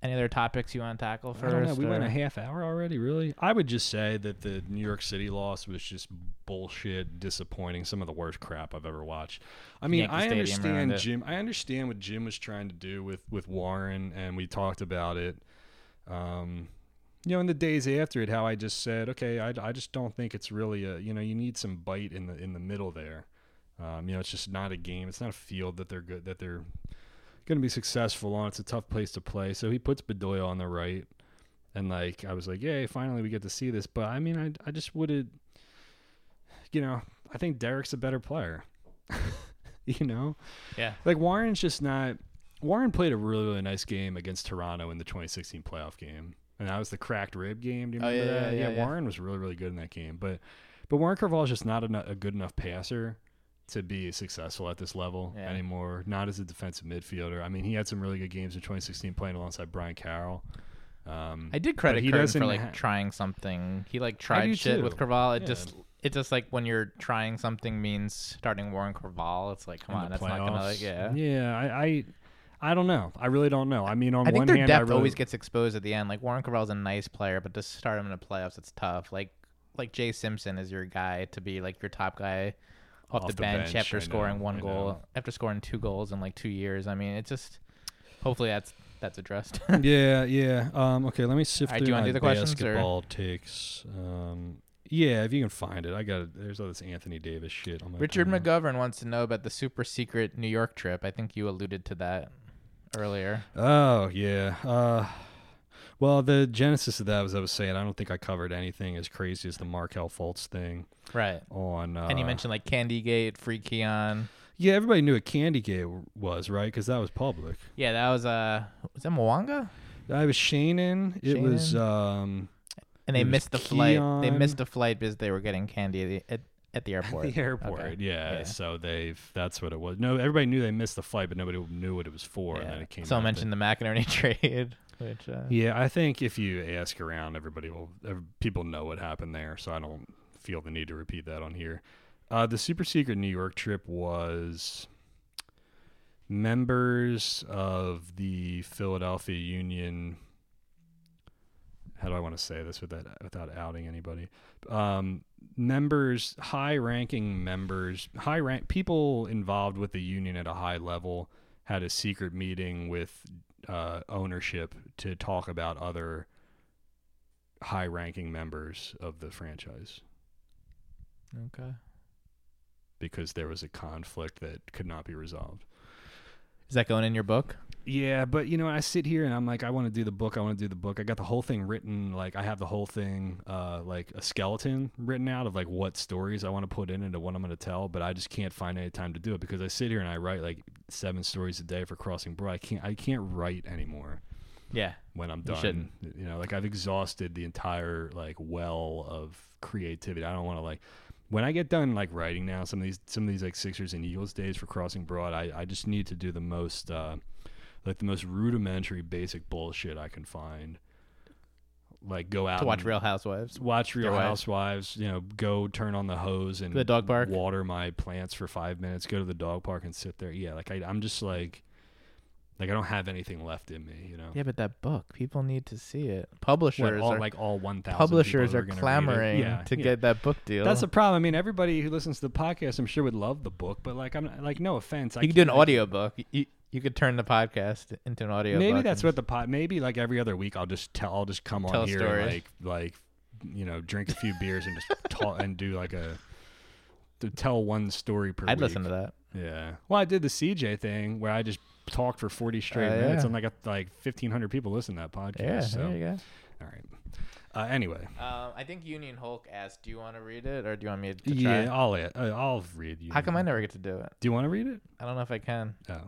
any other topics you want to tackle I first? don't know. We went a half hour already. Really? I would just say that the New York City loss was just bullshit, disappointing. Some of the worst crap I've ever watched. I mean, Yankee I Stadium understand ruined it. Jim. I understand what Jim was trying to do with with Warren, and we talked about it. Um, you know, in the days after it, how I just said, okay, I, I just don't think it's really a. You know, you need some bite in the in the middle there. Um, you know, it's just not a game. It's not a field that they're good that they're going to be successful on. It's a tough place to play. So he puts Bedoya on the right, and like I was like, yay, finally we get to see this. But I mean, I I just would have, you know, I think Derrick's a better player. you know, Yeah. like Warren's just not. Warren played a really really nice game against Toronto in the 2016 playoff game, and that was the cracked rib game. Do you Oh, remember yeah, that? yeah, yeah, yeah. Warren was really really good in that game, but but Warren Creavalle is just not a, a good enough passer to be successful at this level Yeah. anymore. Not as a defensive midfielder. I mean, he had some really good games in 2016 playing alongside Brian Carroll. Um, I did credit he Curtin for like ha- trying something. He like tried shit too. with Creavalle. It Yeah. just it just like when you're trying something means starting Warren Creavalle. It's like come in on, that's not gonna like yeah. yeah. I, I I don't know. I really don't know. I mean, on I think one their hand, depth really, always gets exposed at the end. Like Warren Creavalle's a nice player, but to start him in the playoffs, it's tough. Like like Jay Simpson is your guy to be like your top guy off, Off the, the bench, bench, after I scoring know, one I goal, know. after scoring two goals in like two years. I mean, it's just hopefully that's that's addressed. yeah, yeah. Um, okay, let me sift Alright, through do you my do the questions, or- basketball takes. Um, yeah, if you can find it, I got. it. There's all this Anthony Davis shit on my. Richard phone. McGovern wants to know about the super secret New York trip. I think you alluded to that earlier. Oh yeah. Uh, well, the genesis of that was I was saying I don't think I covered anything as crazy as the Markelle Fultz thing Right. on. Uh, and you mentioned like Candygate, Free Keon. Yeah, everybody knew what Candygate was, right? Because that was public. Yeah, that was uh was that Mwanga? I was Shannon. It was um And they missed the flight. They missed the flight because they were getting candy. It, at the airport. At the airport, Okay. yeah. Yeah. So they've that's what it was. No, everybody knew they missed the flight, but nobody knew what it was for. And Yeah. then it came. Someone out that- mentioned the McInerney trade, which uh, Yeah, I think if you ask around, everybody will. People know what happened there, so I don't feel the need to repeat that on here. Uh, the super secret New York trip was members of the Philadelphia Union. How do I want to say this without without outing anybody? Um, members, high-ranking members, high rank people involved with the union at a high level had a secret meeting with uh, ownership to talk about other high-ranking members of the franchise okay. because there was a conflict that could not be resolved. Is that going in your book? Yeah, but you know, I sit here and I'm like, I want to do the book. I want to do the book. I got the whole thing written. Like, I have the whole thing, uh, like a skeleton written out of like what stories I want to put in into what I'm going to tell. But I just can't find any time to do it because I sit here and I write like seven stories a day for Crossing Broad. I can't. I can't write anymore Yeah. when I'm done. shouldn't. You know, like I've exhausted the entire like well of creativity. I don't want to like when I get done like writing now some of these some of these like Sixers and Eagles days for Crossing Broad. I I just need to do the most uh like the most rudimentary basic bullshit I can find. Like go out To watch Real Housewives. watch Real wife. Housewives. You know, go turn on the hose and The dog park? water my plants for five minutes. Go to the dog park and sit there. Yeah, like I, I'm just like, like I don't have anything left in me. You know. Yeah, but that book, people need to see it. Publishers all, are like all 1,000 publishers are are gonna read it? clamoring Yeah, to yeah. get that book deal. That's the problem. I mean, everybody who listens to the podcast, I'm sure, would love the book, but like, I'm like, no offense. I you could do an audio book. You, you could turn the podcast into an audio. Maybe book that's and- what the pot. Maybe like every other week, I'll just tell. I'll just come Tell on here stories. like, like, you know, drink a few beers and just talk and do like a to tell one story per I'd week. listen to that. Yeah. Well, I did the CJ thing where I just talked for 40 straight Oh, minutes, yeah. and like a, like 1,500 people listen to that podcast. Yeah, so there you go. all right. Uh, anyway, Um, I think Union Hulk asked, "Do you want to read it, or do you want me to yeah, try?" I'll uh, I'll read you. How come I never get to do it? Do you want to read it? I don't know if I can. Oh.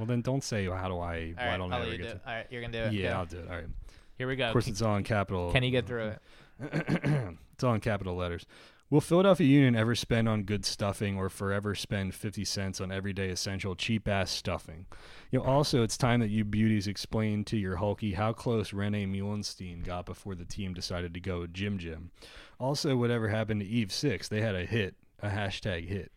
Well, then don't say how do I. Why right, don't I ever get it. All right, you're gonna do it. Yeah, Go. I'll do it. All right. Here we go. Of course, it's all in capital. Can you get through it? it's all in capital letters. Will Philadelphia Union ever spend on good stuffing or forever spend 50 cents on everyday essential cheap ass stuffing? You know, also, it's time that you beauties explain to your Hulky how close Rene Meulensteen got before the team decided to go with Jim Jim. Also, whatever happened to Eve 6? They had a hit, a hashtag hit.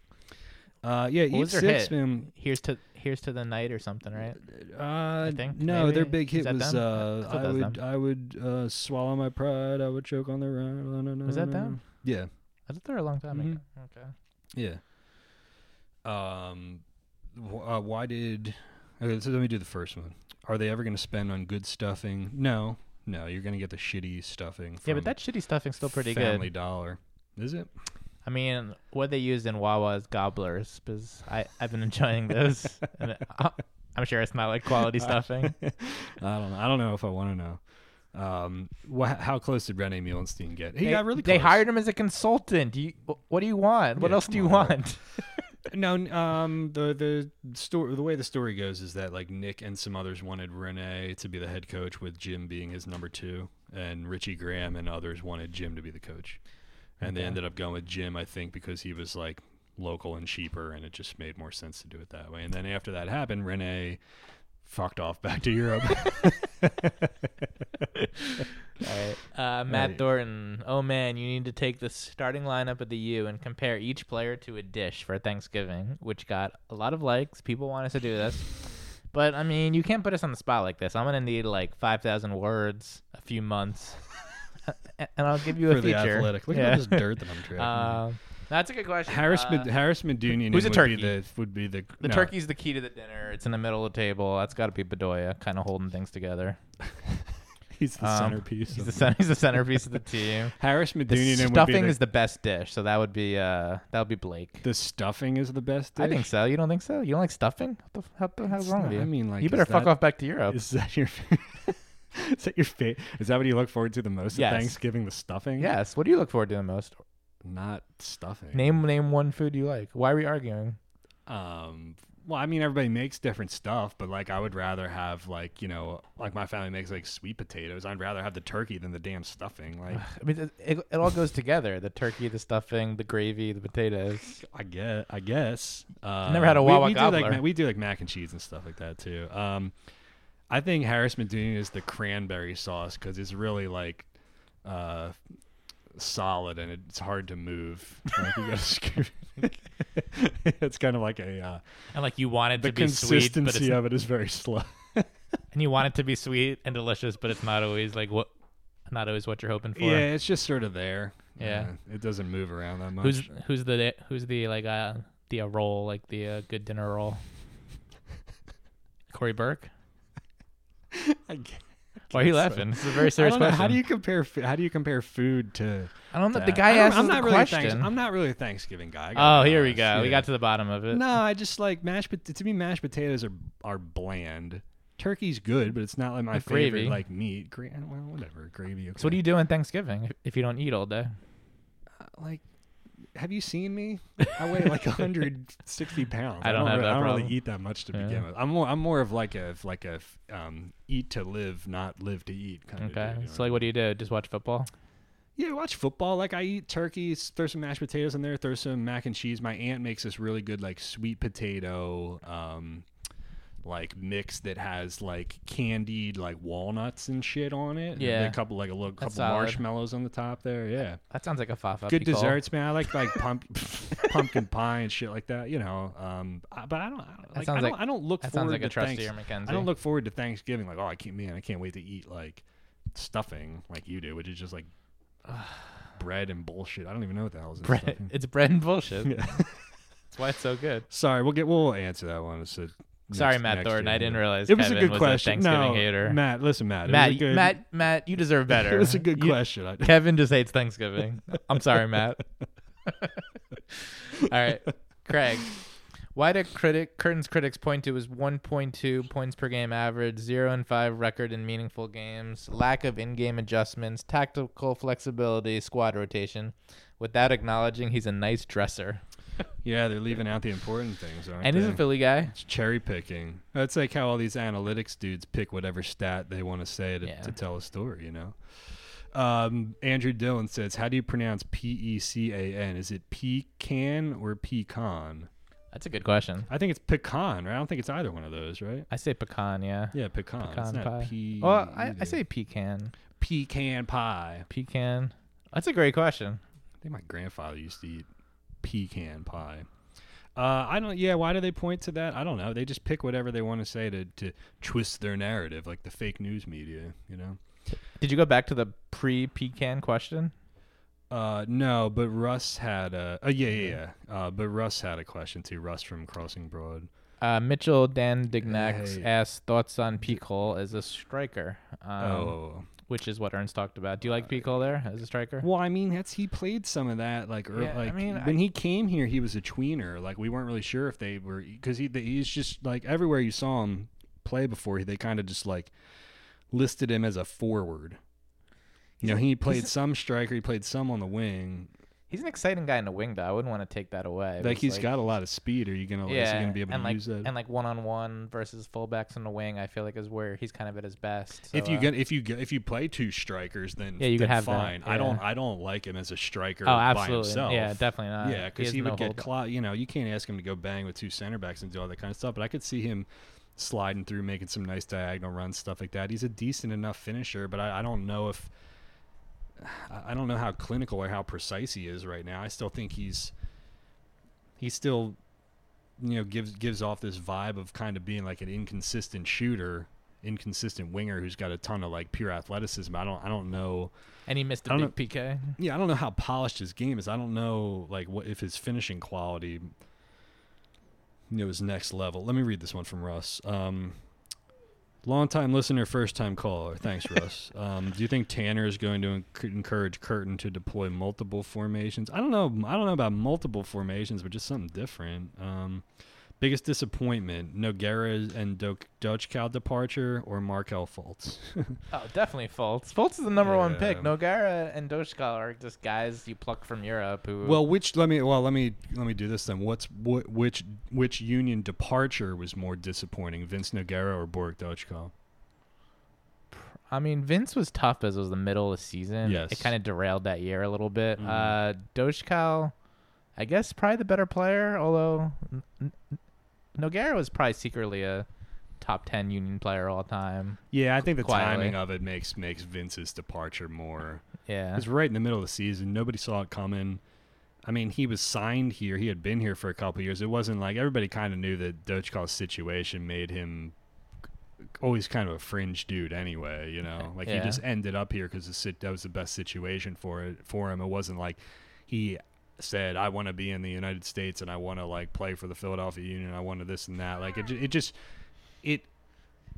Uh, yeah, What Eve was 6, hit? man. Here's to here's to the night or something, right? Uh, think, no, their maybe? big Is hit was them? uh, I I that was would I would uh, swallow my pride. I would choke on the rhyme. No, no, no, Was that them? Yeah, I thought they were a long time Mhm. ago. Okay. yeah. Um, wh- uh, why did? Okay, so let me do the first one. Are they ever going to spend on good stuffing? No, no. You're going to get the shitty stuffing. Yeah, but that shitty stuffing's still pretty good. Family. Dollar. Is it? I mean, what they used in Wawa is gobblers, because I I've been enjoying those. and uh, I'm sure it's not like quality stuffing. I don't know. I don't know if I want to know. Um, wh- how close did Rene Meulensteen get? He they, got really. They hired him as a consultant. Do you, what do you want? What Yeah, else do you on. want? No, um, the the story, the way the story goes is that like Nick and some others wanted Rene to be the head coach, with Jim being his number two, and Richie Graham and others wanted Jim to be the coach, and they ended up going with Jim, I think, because he was like local and cheaper, and it just made more sense to do it that way. And then after that happened, Rene fucked off back to Europe. All right. Uh, Matt Right. Thornton. Oh man, you need to take the starting lineup of the U and compare each player to a dish for Thanksgiving, which got a lot of likes. People want us to do this. But I mean, you can't put us on the spot like this. I'm gonna need like five thousand words, a few months, and I'll give you a for the feature. athletic. Look Yeah. at all this dirt that I'm tracking. Um, that's a good question. Haris Uh, Mad- Haris Medunjanin who's a would turkey? be the would be the the no, turkey's the key to the dinner. It's in the middle of the table. That's got to be Bedoya, kind of holding things together. He's the Um, centerpiece. He's the center, he's the centerpiece of the team. Haris The Medunjanin would be stuffing the, is the best dish, so that would be uh that would be Blake. the stuffing is the best. Dish? I think so. You don't think so? You don't like stuffing? What the, how the hell's wrong not- with you? I mean, like you better fuck that- off back to Europe. Is that your? is that your fa- Is that what you look forward to the most Yes. Thanksgiving? The stuffing? yes. What do you look forward to the most? Not stuffing. Name name one food you like. Why are we arguing? Um, Well, I mean, everybody makes different stuff, but like, I would rather have like, you know, like my family makes like sweet potatoes. I'd rather have the turkey than the damn stuffing. Like, I mean, it, it, all goes together: the turkey, the stuffing, the gravy, the potatoes. I guess. I guess. Uh, never had a we- Wawa we, do like we do like mac and cheese and stuff like that too. Um, I think Haris Medina is the cranberry sauce because it's really like uh, solid and it's hard to move. Like, it's kind of like a uh, And like you want it the to be sweet, but consistency of it is very slow. and you want it to be sweet and delicious, but it's not always like what, not always what you're hoping for. Yeah, it's just sort of there. Yeah. Uh, it doesn't move around that much. Who's who's the who's the like uh the uh, roll like the uh, good dinner roll? Cory Burke. I guess- Why are you laughing? This is a very serious question. How do you compare? How do you compare food to? I don't know. The guy asked I'm not the really a question. I'm not really a Thanksgiving guy. Oh, here we go. We got to the bottom of it. No, I just like mashed. pot- To me, mashed potatoes are are bland. Turkey's good, but it's not like my favorite gravy. like meat. Gra- well, whatever, gravy. Okay. So what do you do on Thanksgiving if, if you don't eat all day? Uh, like? Have you seen me? I weigh like 160 pounds. I don't I have really, that I don't really eat that much to Yeah. begin with. I'm more. I'm more of like a like a um, eat to live, not live to eat kind Okay. of. You know So like, what do you do? Just watch football? Yeah, watch football. Like I eat turkeys, throw some mashed potatoes in there, throw some mac and cheese. My aunt makes this really good like sweet potato um like mix that has like candied like walnuts and shit on it. and Yeah. a couple like a little couple marshmallows on the top there. Yeah. That sounds like a Fafa. Good desserts, man. I like like pump, pumpkin pie and shit like that, you know. Um I- but I don't I don't, like, sounds I don't like- I don't look That forward sounds like to a trustier Thanks- McKenzie. I don't look forward to Thanksgiving like, oh, I can't man, I can't wait to eat like stuffing like you do, which is just like bread and bullshit. I don't even know what the hell is bread. stuffing. It's bread and bullshit. Yeah. That's why it's so good. Sorry, we'll get we'll answer that one. It's a Sorry, next- Matt next Thornton. year. I didn't realize It was Kevin a good question. Thanksgiving no, hater. Matt, listen, Matt. Matt, was a good, Matt, Matt, you deserve better. It was a good You- question. Kevin just hates Thanksgiving. I'm sorry, Matt. All right, Craig. Why do critic curtains critics point to his 1.2 points per game average, zero and five record in meaningful games, lack of in-game adjustments, tactical flexibility, squad rotation, without acknowledging he's a nice dresser? yeah, they're leaving out the important things, aren't And they? he's a Philly guy. It's cherry picking. That's like how all these analytics dudes pick whatever stat they want to say to, Yeah. to tell a story, you know? Um, Andrew Dillon says, How do you pronounce P E C A N? Is it pecan or pecan? That's a good question. I think it's pecan, right? I don't think it's either one of those, right? I say pecan, yeah. Yeah, pecan. it's Pecan not pie. Well, I, I either. say pecan. pecan pie. Pecan. That's a great question. I think my grandfather used to eat pecan pie. Uh, I don't. Yeah, why do they point to that? I don't know. They just pick whatever they want to say to to twist their narrative, like the fake news media. You know. Did you go back to the pre-pecan question? Uh, no, but Russ had a. Uh, yeah, yeah, yeah. Uh, but Russ had a question too. Russ from Crossing Broad. Uh, Mitchell Dan Dignax Hey. asked thoughts on Picault as a striker, um, oh. Which is what Ernst talked about. Do you like uh, Picault there as a striker? Well, I mean, that's he played some of that. Like, ear- Yeah, I like mean, when I- he came here, he was a tweener. Like, we weren't really sure if they were because he he's just like everywhere you saw him play before. They kind of just like listed him as a forward. You know, he played some striker. He played some on the wing. He's an exciting guy in the wing, though. I wouldn't want to take that away. Like he's got a lot of speed. Are you gonna? yeah, is he gonna be able to like use that? and like one on one versus fullbacks in the wing. I feel like is where he's kind of at his best. So, if you uh, get if you get if you play two strikers, then Yeah, you could have that, fine. I don't. I don't like him as a striker oh, by absolutely, himself. yeah, definitely not. Yeah, because he, would no get hold- clo- You know, you can't ask him to go bang with two center backs and do all that kind of stuff. But I could see him sliding through, making some nice diagonal runs, stuff like that. He's a decent enough finisher, but I, I don't know if I don't know how clinical or how precise he is right now. I still think he's he still you know gives gives off this vibe of kind of being like an inconsistent shooter, inconsistent winger who's got a ton of like pure athleticism. I don't I don't know. and he missed a big PK. Yeah, I don't know how polished his game is. I don't know like what if his finishing quality you know is next level. Let me read this one from Russ. Um long time listener, first time caller. Thanks, Russ. Um, do you think Tanner is going to encourage Curtin to deploy multiple formations? I don't know. I don't know about multiple formations, but just something different. Um, Biggest disappointment: Nogueira and Do- Dockal departure, or Markelle Fultz. Oh, definitely Fultz. Fultz is the number one pick. Yeah. Nogueira and Dockal are just guys you pluck from Europe who. well, which let me well let me let me do this then. What's what which which Union departure was more disappointing, Vince Nogueira or Borek Dockal? I mean, Vince was tough as it was the middle of the season. Yes. It kind of derailed that year a little bit. Mhm. Uh, Dockal, I guess, probably the better player, although Nogueira was probably secretly a top 10 Union player all time. Yeah, I think the Quietly. timing of it makes makes Vince's departure more Yeah. It's right in the middle of the season. Nobody saw it coming. I mean, he was signed here. He had been here for a couple of years. It wasn't like everybody kind of knew that Dockal's situation made him always kind of a fringe dude anyway, you know. Uh, like Yeah. he just ended up here cuz that was the best situation for it for him. It wasn't like he said I want to be in the United States and I want to like play for the Philadelphia Union. I wanted this and that. Like it it just it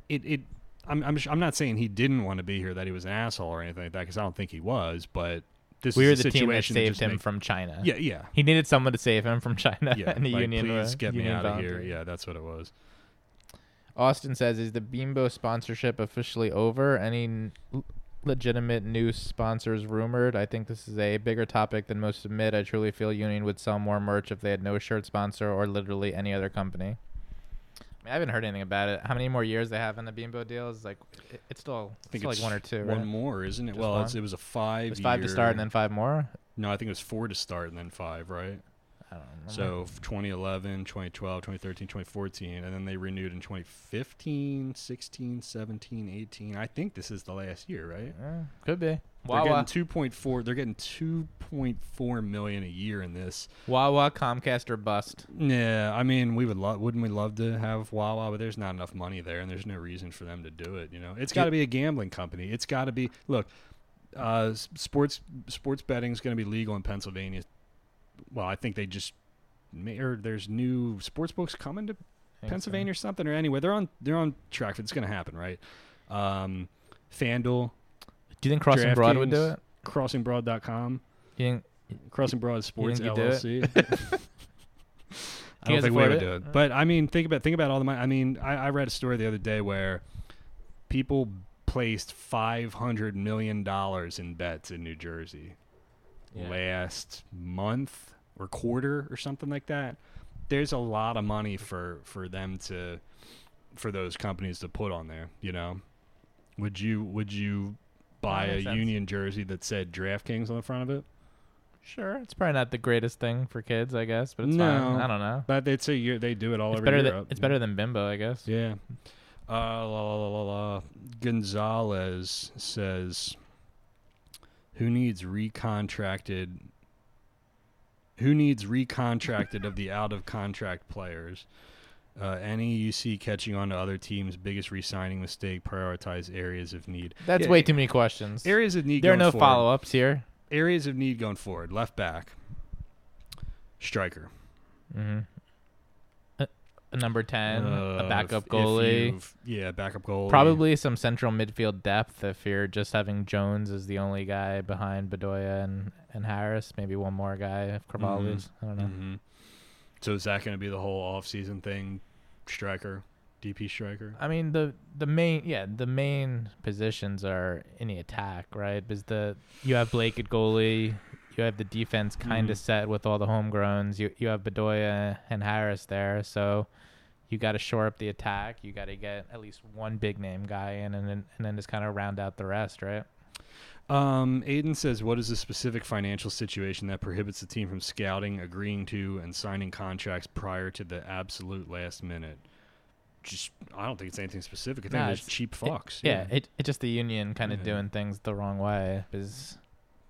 it it I'm I'm I'm not saying he didn't want to be here that he was an asshole or anything like that cuz I don't think he was, but this we is were a the team that situation that saved him make- from China. Yeah, yeah. He needed someone to save him from China. Yeah, and the like, Union please was- get me Union out of here. Yeah, that's what it was. Austin says, "Is the Bimbo sponsorship officially over? Any n- l- legitimate new sponsors rumored? I think this is a bigger topic than most admit. I truly feel Union would sell more merch if they had no shirt sponsor or literally any other company. I, mean, I haven't heard anything about it. How many more years they have in the Bimbo deal? Is like it- it's still, I think still it's like one or two. One right? more, isn't it? Just well, it's, it was a five. It was five to start and then five more. no, I think it was four to start and then five, right? I don't. So f- 2011, 2012, 2013, 2014, and then they renewed in 2015, 16, 17, 18. I think this is the last year, right? Eh, could be. They're Wawa, getting 2.4. They're getting 2.4 million a year in this. Wawa, Comcast or bust. Yeah, I mean, we would love, wouldn't we love to have Wawa, but there's not enough money there, and there's no reason for them to do it. You know, it's got to be a gambling company. It's got to be. Look, uh, sports sports betting is going to be legal in Pennsylvania. Well, I think they just, may, or there's new sports books coming to I think so. Pennsylvania or something. Or anyway, they're on they're on track. It's going to happen, right? Um, FanDuel, Do you think Crossing Broad would do DraftKings, it? CrossingBroad.com, You think Crossing Broad Sports think he'd do it? LLC. I don't think we afford would it? do it. But I mean, think about think about all the money. I mean, I, I read a story the other day where people placed five hundred million dollars in bets in New Jersey Yeah. last month or quarter or something like that. There's a lot of money for for them to for those companies to put on there. You know, would you would you buy a sense. Union jersey that said DraftKings on the front of it? Sure, it's probably not the greatest thing for kids, I guess, but it's No. fine. I don't know. But they'd say you they do it all It's over better Europe. than it's better than Bimbo, I guess. Yeah. Uh, la, la, la, la, la. Gonzalez says, "Who needs recontracted? Who needs recontracted of the out of contract players? Uh, any you see catching on to other teams' biggest re-signing mistake? Prioritize areas of need. That's Yeah, way too many questions. Areas of need. there are no follow ups here. Areas of need going forward. Left back. Striker. hmm a number ten, Uh, a backup goalie, yeah, backup goalie. probably some central midfield depth. If you're just having Jones as the only guy behind Bedoya and, and Haris, maybe one more guy if Carvalho's. I don't know. hmm So is that going to be the whole off-season thing? Striker, DP striker. I mean the the main yeah the main positions are in the attack right because the you have Blake at goalie you have the defense kind of set with all the homegrowns you you have Bedoya and Haris there so you got to shore up the attack you got to get at least one big name guy in and then and then just kind of round out the rest right Um, Aiden says, "What is the specific financial situation that prohibits the team from scouting, agreeing to, and signing contracts prior to the absolute last minute?" Just, I don't think it's anything specific. I think Nah, it's it's- cheap fucks. yeah, it it's just the union kind of Yeah. doing things the wrong way because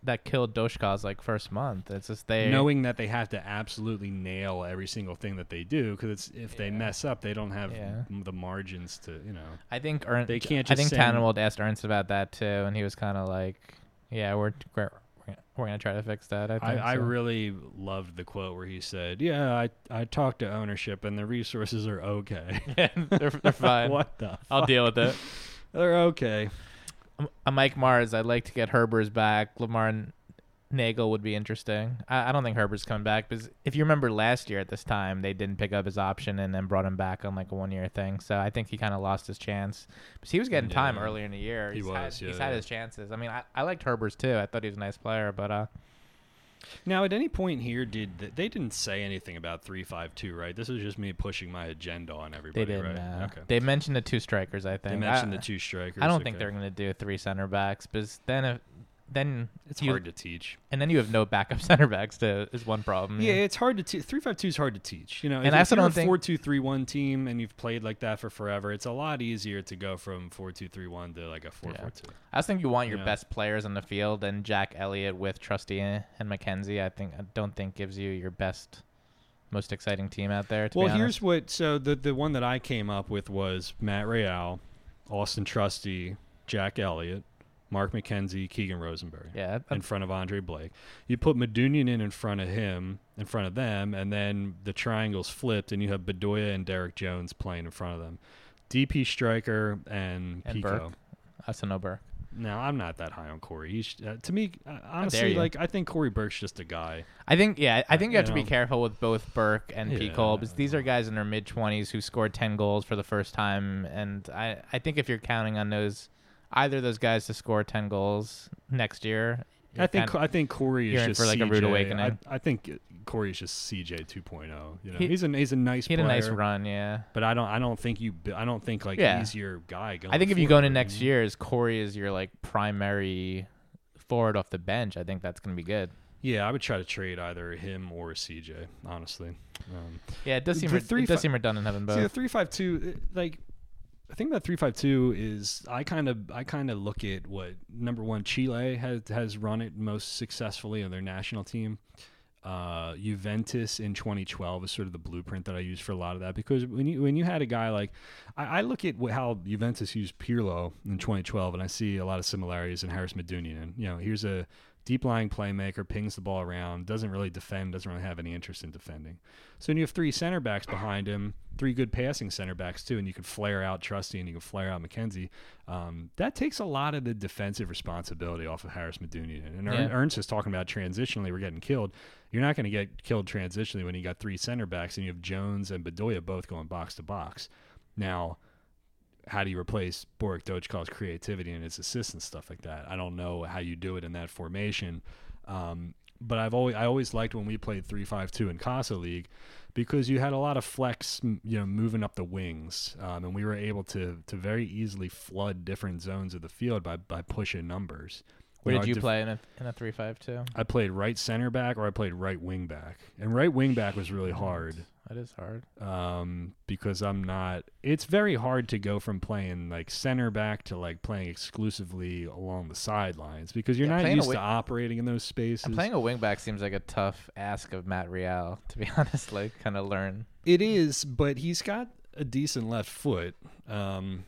that killed Dockal's like first month it's just they knowing that they have to absolutely nail every single thing that they do because it's if they mess up, they don't have Yeah. the margins to, you know. I think Ernst. They can't I think Tannenwald asked Ernst about that too, and he was kind of like, "Yeah, we're we're, we're gonna try to fix that." I I, think. I so. really loved the quote where he said, "Yeah, I I talked to ownership and the resources are okay." yeah, they're, they're fine. what the? I'll deal with it. They're okay. Uh, Mike Mars, I'd like to get Herbers back. Lamar Neagle would be interesting. I, I don't think Herbers coming back because if you remember last year at this time, they didn't pick up his option and then brought him back on like a one year thing. So I think he kind of lost his chance. But he was getting time Yeah. earlier in the year. He He's was, had, He's yeah, had his chances. I mean, I, I liked Herbers too. I thought he was a nice player, but uh, Now, at any point here, did th- they didn't say anything about three five two, right? This is just me pushing my agenda on everybody, they didn't. right? Uh, okay. They mentioned the two strikers. I think They mentioned I, the two strikers. I don't think they're going to do three center backs, because then if, then It's you- hard to teach. and then you have no backup center backs. To is one problem. Yeah, it's hard to teach. Three five two is hard to teach. You know, And if, I if you're a four two three one team and you've played like that for forever, it's a lot easier to go from four two three one to like a four Yeah. four two. I just think you want your Yeah. best players on the field, and Jack Elliott with Trusty and McKenzie. I think I don't think gives you your best, most exciting team out there. Well, here's what. So the the one that I came up with was Matt Real, Auston Trusty, Jack Elliott, Mark McKenzie, Keegan Rosenberg. yeah, in front of Andre Blake. You put Medunjanin in in front of him, in front of them, and then the triangles flipped, and you have Bedoya and Derrick Jones playing in front of them. DP striker and, And Picault. Burke. Austin Burke. Now I'm not that high on Cory. Uh, to me, uh, honestly, like I think Cory Burke's just a guy. I think yeah, I think you have you to be careful with both Burke and Yeah. Picault because these are guys in their mid twenties who scored ten goals for the first time, and I I think if you're counting on those either of those guys to score ten goals next year, I think I think Cory is just for, like, a rude CJ. awakening. I, I think Cory is just CJ 2.0. You know, He- he's a he's a nice he had a player, nice run. Yeah, but I don't I don't think you I don't think like Yeah. he's your guy. Going I think if you go into next year as Cory is your like primary forward off the bench, I think that's gonna be good. Yeah, I would try to trade either him or CJ. Honestly, um, Yeah, it does seem re- three it does seem redundant having both. see the three five two. Like, the thing about three five two is I kind of I kind of look at what number one Chile has has run it most successfully on their national team. Uh, Juventus in 2012 is sort of the blueprint that I use for a lot of that because when you when you had a guy like I, I look at how Juventus used Pirlo in 2012 and I see a lot of similarities in Haris Medunjanin. And you know, here's a deep lying playmaker, pings the ball around, doesn't really defend, doesn't really have any interest in defending. So when you have three center backs behind him, three good passing center backs too, and you can flare out Trusty and you can flare out McKenzie, um, that takes a lot of the defensive responsibility off of Haris Medunjanin. And Yeah. Ernst is talking about transitionally, we're getting killed. You're not going to get killed transitionally when you got three center backs and you have Jones and Bedoya both going box to box. Now, how do you replace Borek Dockal's creativity and his assists and stuff like that? I don't know how you do it in that formation. Um, but I've always I always liked when we played three five two in Casa League because you had a lot of flex, you know, moving up the wings, um, and we were able to to very easily flood different zones of the field by by pushing numbers. Where know, did you def- play in a in a three five two? I played right center back or I played right wing back, and right wing back was really hard That is hard. um, because I'm not. It's very hard to go from playing like center back to like playing exclusively along the sidelines because you're Yeah, not used wi- to operating in those spaces. And playing a wingback seems like a tough ask of Matt Real, to be honest. Like, kind of learn. It is, but he's got a decent left foot. Um,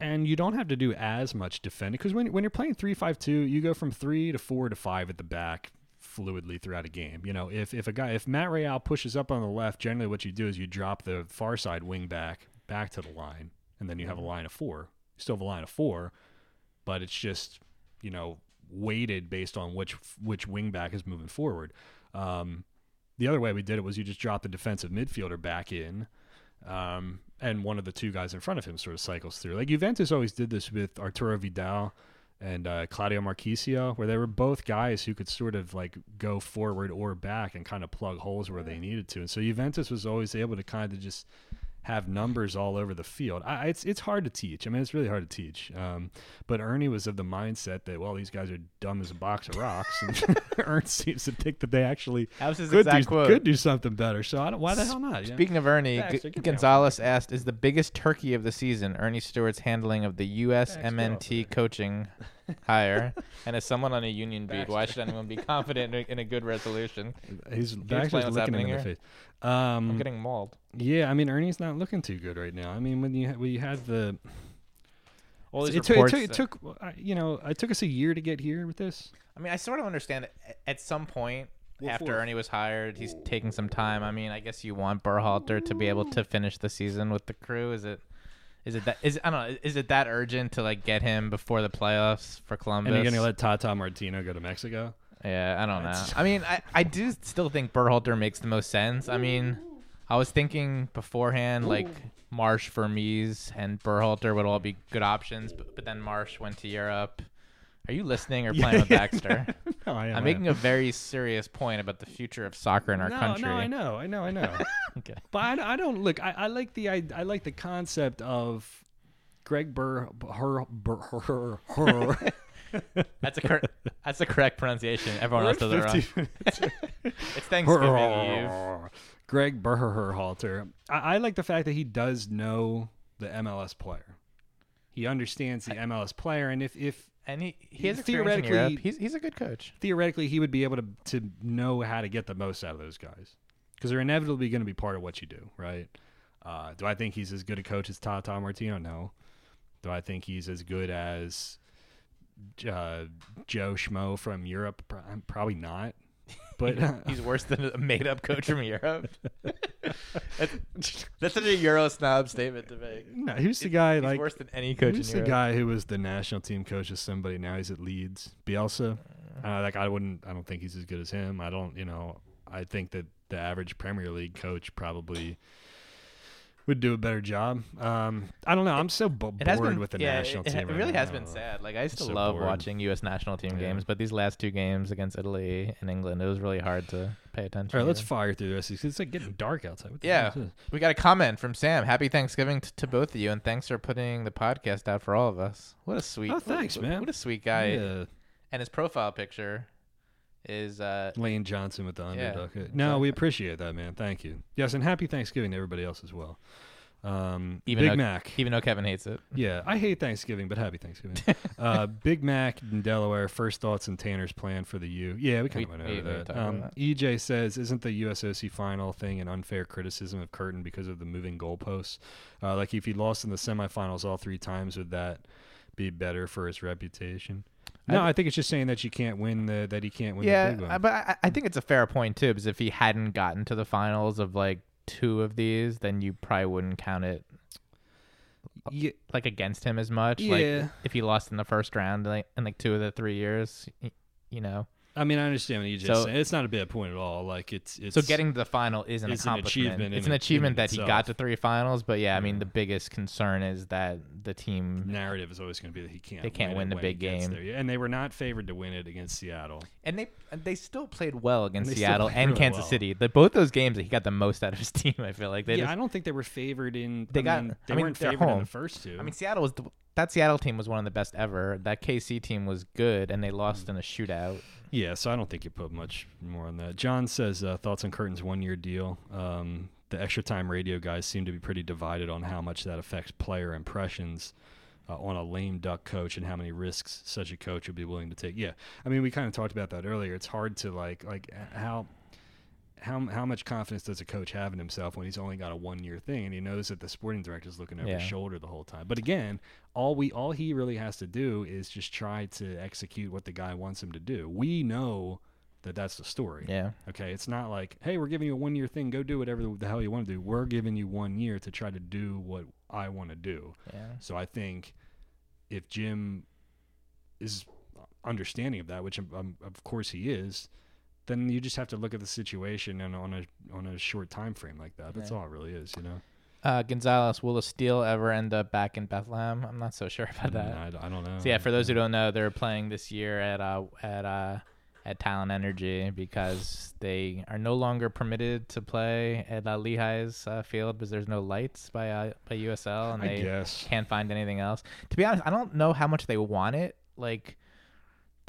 and you don't have to do as much defending because when, when you're playing 3 5 2, you go from 3 to 4 to 5 at the back fluidly throughout a game. You know, if, if a guy, if Matt Real pushes up on the left, generally what you do is you drop the far side wing back back to the line, and then you have a line of four. You still have a line of four, but it's just, you know, weighted based on which which wing back is moving forward. Um, the other way we did it was you just drop the defensive midfielder back in, um, and one of the two guys in front of him sort of cycles through. Like Juventus always did this with Arturo Vidal and uh, Claudio Marchisio, where they were both guys who could sort of like go forward or back and kind of plug holes where they needed to. And so Juventus was always able to kind of just have numbers all over the field. I, it's it's hard to teach. I mean, it's really hard to teach. Um, but Earnie was of the mindset that well, these guys are dumb as a box of rocks, and Earnie seems to think that they actually That was his could exact do, quote. could do something better. So I don't, why the hell not? you know? Speaking of Earnie, Baxter, G- get me off Gonzalez asked, "Is the biggest turkey of the season Earnie Stewart's handling of the U.S. Baxter, MNT coaching hire?" and as someone on a union beat, why should anyone be confident in a, good resolution? He's explain Baxter's looking happening him in the face. Um, I'm getting mauled. yeah, I mean Earnie's not looking too good right now. I mean when you ha- when you had the All these it, took, it, reports. took, it took uh, you know it took us a year to get here with this. I mean, I sort of understand it. At some point, What after for? Earnie was hired, he's taking some time. I mean, I guess you want Berhalter to be able to finish the season with the crew. Is it? Is it that? Is I don't know. Is it that urgent to like get him before the playoffs for Columbus? And you're gonna let Tata Martino go to Mexico? Yeah, I don't know. I mean, I, I do still think Berhalter makes the most sense. I mean, I was thinking beforehand like Marsh, Vermes, and Berhalter would all be good options, but, but then Marsh went to Europe. Are you listening or playing with Baxter? no, I am, I'm making a very serious point about the future of soccer in our no, country. No, I know, I know, I know. Okay. but I, I don't look. I, I like the I, I like the concept of Greg Burr, her, Burr, her, her. That's a cor- that's the correct pronunciation. Everyone else does it wrong. It's Thanksgiving Eve. Greg Berhalter. I, I like the fact that he does know the MLS player. He understands the MLS player, and if if And he, he has experience in Theoretically- Europe. He's, he's a good coach. theoretically he would be able to to know how to get the most out of those guys because they're inevitably going to be part of what you do, right? Uh, do I think he's as good a coach as Tata Martino? No. Do I think he's as good as uh, Joe Schmo from Europe? Probably not. But uh, He's worse than a made up coach from Europe. that's, that's such a Euro snob statement to make. no, who's the guy He's like? worse than any coach Who's the Europe. guy who was the national team coach of somebody? Now he's at Leeds. Bielsa. Uh, like I wouldn't. I don't think he's as good as him. I don't. You know. I think that the average Premier League coach probably would do a better job. Um, I don't know. I'm so It bored been with the yeah, national it, team. It right really now. has been sad. Like I still so love bored. watching U.S. national team Yeah. games, but these last two games against Italy and England, it was really hard to pay attention. All right, let's fire through this. Because it's like getting dark outside. Yeah. hell is this? We got a comment from Sam. Happy Thanksgiving t- to both of you, and thanks for putting the podcast out for all of us. What a sweet. Oh, thanks, what, man. What a sweet guy. Yeah. And his profile picture is uh, Lane Johnson with the Yeah, underdog. no, exactly. we appreciate that, man. Thank you. Yes, and happy Thanksgiving to everybody else as well. Um, Even Big though- Mac. even though Kevin hates it. Yeah, I hate Thanksgiving, but happy Thanksgiving. uh, Big Mac in Delaware. First thoughts and Tanner's plan for the U. Yeah, we kind of went over we that. Um, that. EJ says, "Isn't the USOC final thing an unfair criticism of Curtin because of the moving goalposts? Uh, like if he lost in the semifinals all three times, would that be better for his reputation?" I No, thi- I think it's just saying that you can't win the that he can't win the Yeah, big one. but I, I think it's a fair point too, because if he hadn't gotten to the finals of like two of these, then you probably wouldn't count it yeah, like against him as much. Yeah. Like if he lost in the first round, like in like two of the three years, you know. I mean, I understand what EJ's So- saying. It's not a bad point at all. Like it's it's So getting to the final is an it's an accomplishment. achievement it's an achievement that he got to three finals, but yeah, I mean Yeah. the biggest concern is that the team narrative is always going to be that he can't. They can't win, win the big gets game. there. Yeah, and they were not favored to win it against Seattle. and they they still played well against They still Seattle and really Kansas well. City. The, both those games, he got the most out of his team. I feel like they yeah, just I don't think they were favored in. They I got- mean, I they mean, weren't they're favored in the first two. I mean, Seattle was the, that Seattle team was one of the best ever. That KC team was good, and they lost in a shootout. yeah, so I don't think you put much more on that. John says uh, thoughts on Curtin's one-year deal. Um, the extra time radio guys seem to be pretty divided on how much that affects player impressions. Uh, on a lame duck coach and how many risks such a coach would be willing to take. Yeah, I mean, we kind of talked about that earlier. It's hard to like like how how how much confidence does a coach have in himself when he's only got a one year thing and he knows that the sporting director is looking over his shoulder the whole time. But again, all we all he really has to do is just try to execute what the guy wants him to do. We know that that's the story. Yeah, Okay, it's not like, hey, we're giving you a one year thing. Go do whatever the, hell you want to do. We're giving you one year to try to do what I want to do. yeah. So I think if Jim is understanding of that, which um, um, of course he is, then you just have to look at the situation and on a on a short time frame like that. That's all it really is, you know. Uh, Gonzalez, will the Steel ever end up back in Bethlehem? I'm not so sure about that. I, I don't know. So yeah, for those who don't know, they're playing this year at uh at uh at Talen Energy because they are no longer permitted to play at uh, Lehigh's uh, field because there's no lights by uh, by USL and I they guess. can't find anything else. To be honest, I don't know how much they want it. Like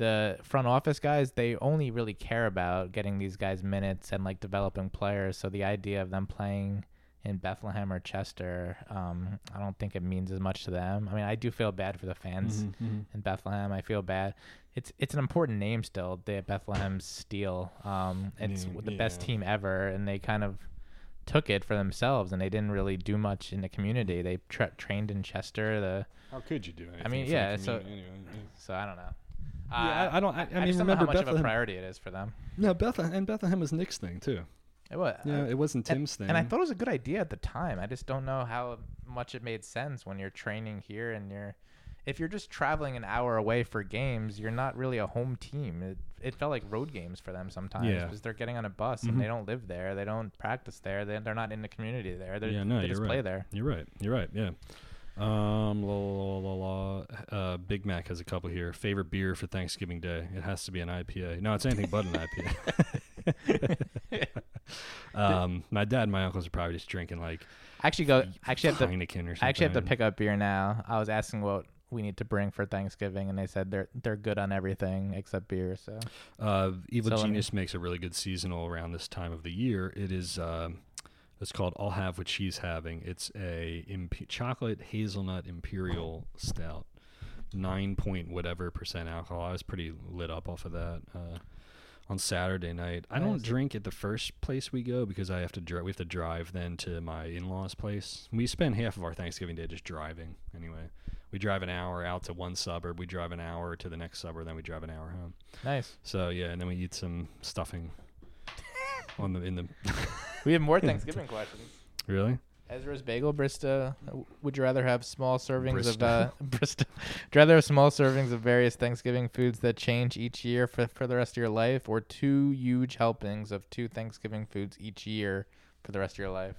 the front office guys, they only really care about getting these guys minutes and like developing players. So the idea of them playing in Bethlehem or Chester, um, I don't think it means as much to them. I mean, I do feel bad for the fans Mhm, mhm. in Bethlehem. I feel bad. It's it's an important name still, the Bethlehem Steel. Um, it's mean, the best team ever, and they kind of took it for themselves, and they didn't really do much in the community. They tra- trained in Chester. The How could you do anything? I mean, yeah, so- anyway, yeah. so I don't know. Yeah, I- I don't- I- I mean, just don't know how much of a priority it is for them. No, Bethlehem and Bethlehem was Nick's thing too. It was. Yeah, it wasn't and, Tim's thing. and I thought it was a good idea at the time. I just don't know how much it made sense when you're training here and you're. if you're just traveling an hour away for games, you're not really a home team. It it felt like road games for them sometimes Yeah. because they're getting on a bus Mhm. and they don't live there, they don't practice there, they they're not in the community there. They're, Yeah, no, they you're just right. play there. You're right. You're right. Yeah. Um, la, la, la, la, uh, Big Mac has a couple here. Favorite beer for Thanksgiving Day? It has to be an IPA. No, it's anything but an IPA. um, my dad and my uncles are probably just drinking like I actually go. I actually have to. Heineken or something. I actually have to pick up beer now. I was asking what we need to bring for Thanksgiving, and they said they're they're good on everything except beer. So Uh, Evil So let me- Genius makes a really good seasonal around this time of the year. It is. um it's called "I'll Have What She's Having." It's a imp- chocolate hazelnut imperial stout, nine point whatever percent alcohol. I was pretty lit up off of that uh, on Saturday night. I don't drink at the first place we go because I have to drive. We have to drive then to my in-laws' place. We spend half of our Thanksgiving day just driving. Anyway, we drive an hour out to one suburb. We drive an hour to the next suburb. Then we drive an hour home. nice. So yeah, and then we eat some stuffing on the in the We have more Thanksgiving questions. really. Ezra's Bagel, Brista. Would you rather have small servings of Brista. uh, Brista? Would you rather have small servings of various Thanksgiving foods that change each year for for the rest of your life, or two huge helpings of two Thanksgiving foods each year for the rest of your life?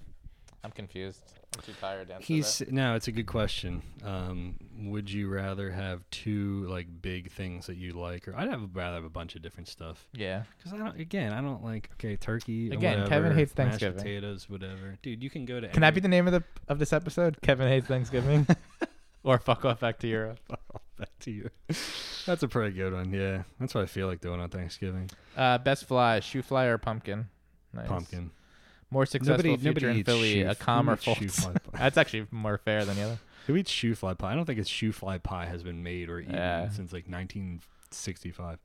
I'm confused. I'm too tired to answer He's that. no, it's a good question. Um, would you rather have two like big things that you like, or I'd have rather have a bunch of different stuff? Yeah. Because I don't. Again, I don't like okay turkey. or Again, Kevin whatever, hates mashed Thanksgiving. potatoes, whatever. Dude, you can go to. Can that be the name of the of this episode? Kevin hates Thanksgiving, or fuck off back to Europe. Back to you. That's a pretty good one. Yeah, that's what I feel like doing on Thanksgiving. Uh, best fly, shoofly or pumpkin? Nice. Pumpkin. More successful Nobody, future nobody in Philly, shoe, Accam or eats shoe false. fly pie? That's actually more fair than the other. Who eats shoofly pie? I don't think it's shoofly pie has been made or eaten Yeah. since like 1965.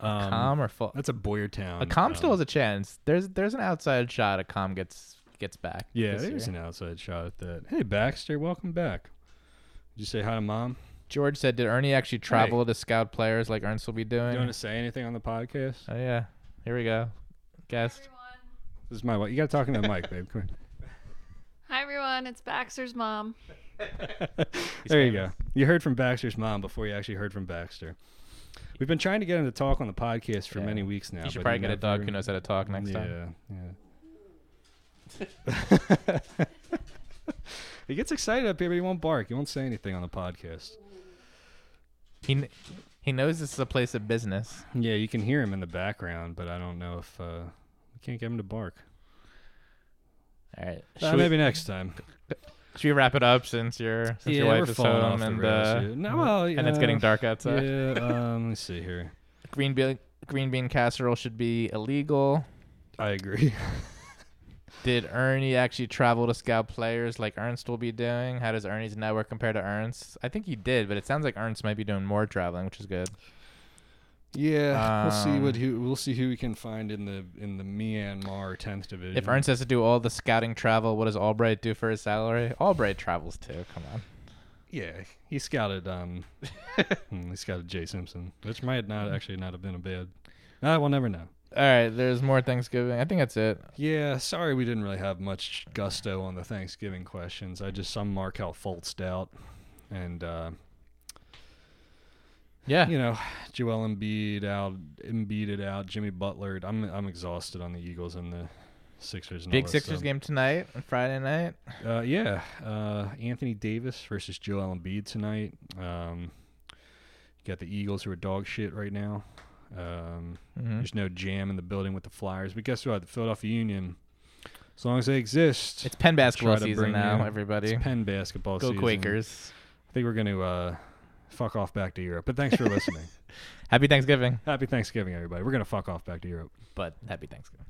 Um, calm or Fultz? That's a Boyertown. Accam um, still has a chance. There's there's an outside shot. Accam gets gets back. Yeah, there's year. an outside shot at that. Hey, Baxter, welcome back. Did you say hi to mom? George said, "Did Earnie actually travel to scout players like Ernst will be doing?" You want to say anything on the podcast? oh yeah, here we go. Guest. This is my wife. You got to talk into the mic, babe. Come on. Hi everyone, it's Baxter's mom. here. there you go. You heard from Baxter's mom before you actually heard from Baxter. We've been trying to get him to talk on the podcast for Yeah. many weeks now. you should but probably he get a dog never- who knows how to talk next time. Yeah, yeah. he gets excited up here, but he won't bark. He won't say anything on the podcast. He kn- he knows this is a place of business. Yeah, you can hear him in the background, but I don't know if uh, we can't get him to bark. All right. Uh, maybe next time. should we wrap it up since your since yeah, your wife is home and uh. No, well, and it's getting dark outside? Yeah, um, let me see here. Green bean green bean casserole should be illegal. I agree. Did Earnie actually travel to scout players like Ernst will be doing? How does Earnie's network compare to Ernst? I think he did, but it sounds like Ernst might be doing more traveling, which is good. Yeah, we'll see what Um, who we'll see who we can find in the in the Myanmar tenth division. If Ernst has to do all the scouting travel, what does Albright do for his salary? Albright travels too. Come on. yeah, he scouted um, hmm, he scouted Jay Simpson, which might not actually not have been a bad. Uh, we'll never know. All right, there's more Thanksgiving. I think that's it. Yeah, sorry we didn't really have much gusto on the Thanksgiving questions. I just some Markelle Fultz out, and uh, Yeah. you know, Joel Embiid out, Embiid it out, Jimmy Butler. I'm I'm exhausted on the Eagles and the Sixers. And Big that Sixers stuff. game tonight on Friday night. Uh, yeah, uh, Anthony Davis versus Joel Embiid tonight. Um, you got the Eagles who are dog shit right now. Um, Mhm. There's no jam in the building with the Flyers, but guess what? The Philadelphia Union, as long as they exist, It's Penn basketball try season now, you- everybody. it's Penn basketball season. Go season. Quakers. I think we're going to uh, fuck off back to Europe. But thanks for listening. Happy Thanksgiving. Happy Thanksgiving, everybody. We're going to fuck off back to Europe. But happy Thanksgiving.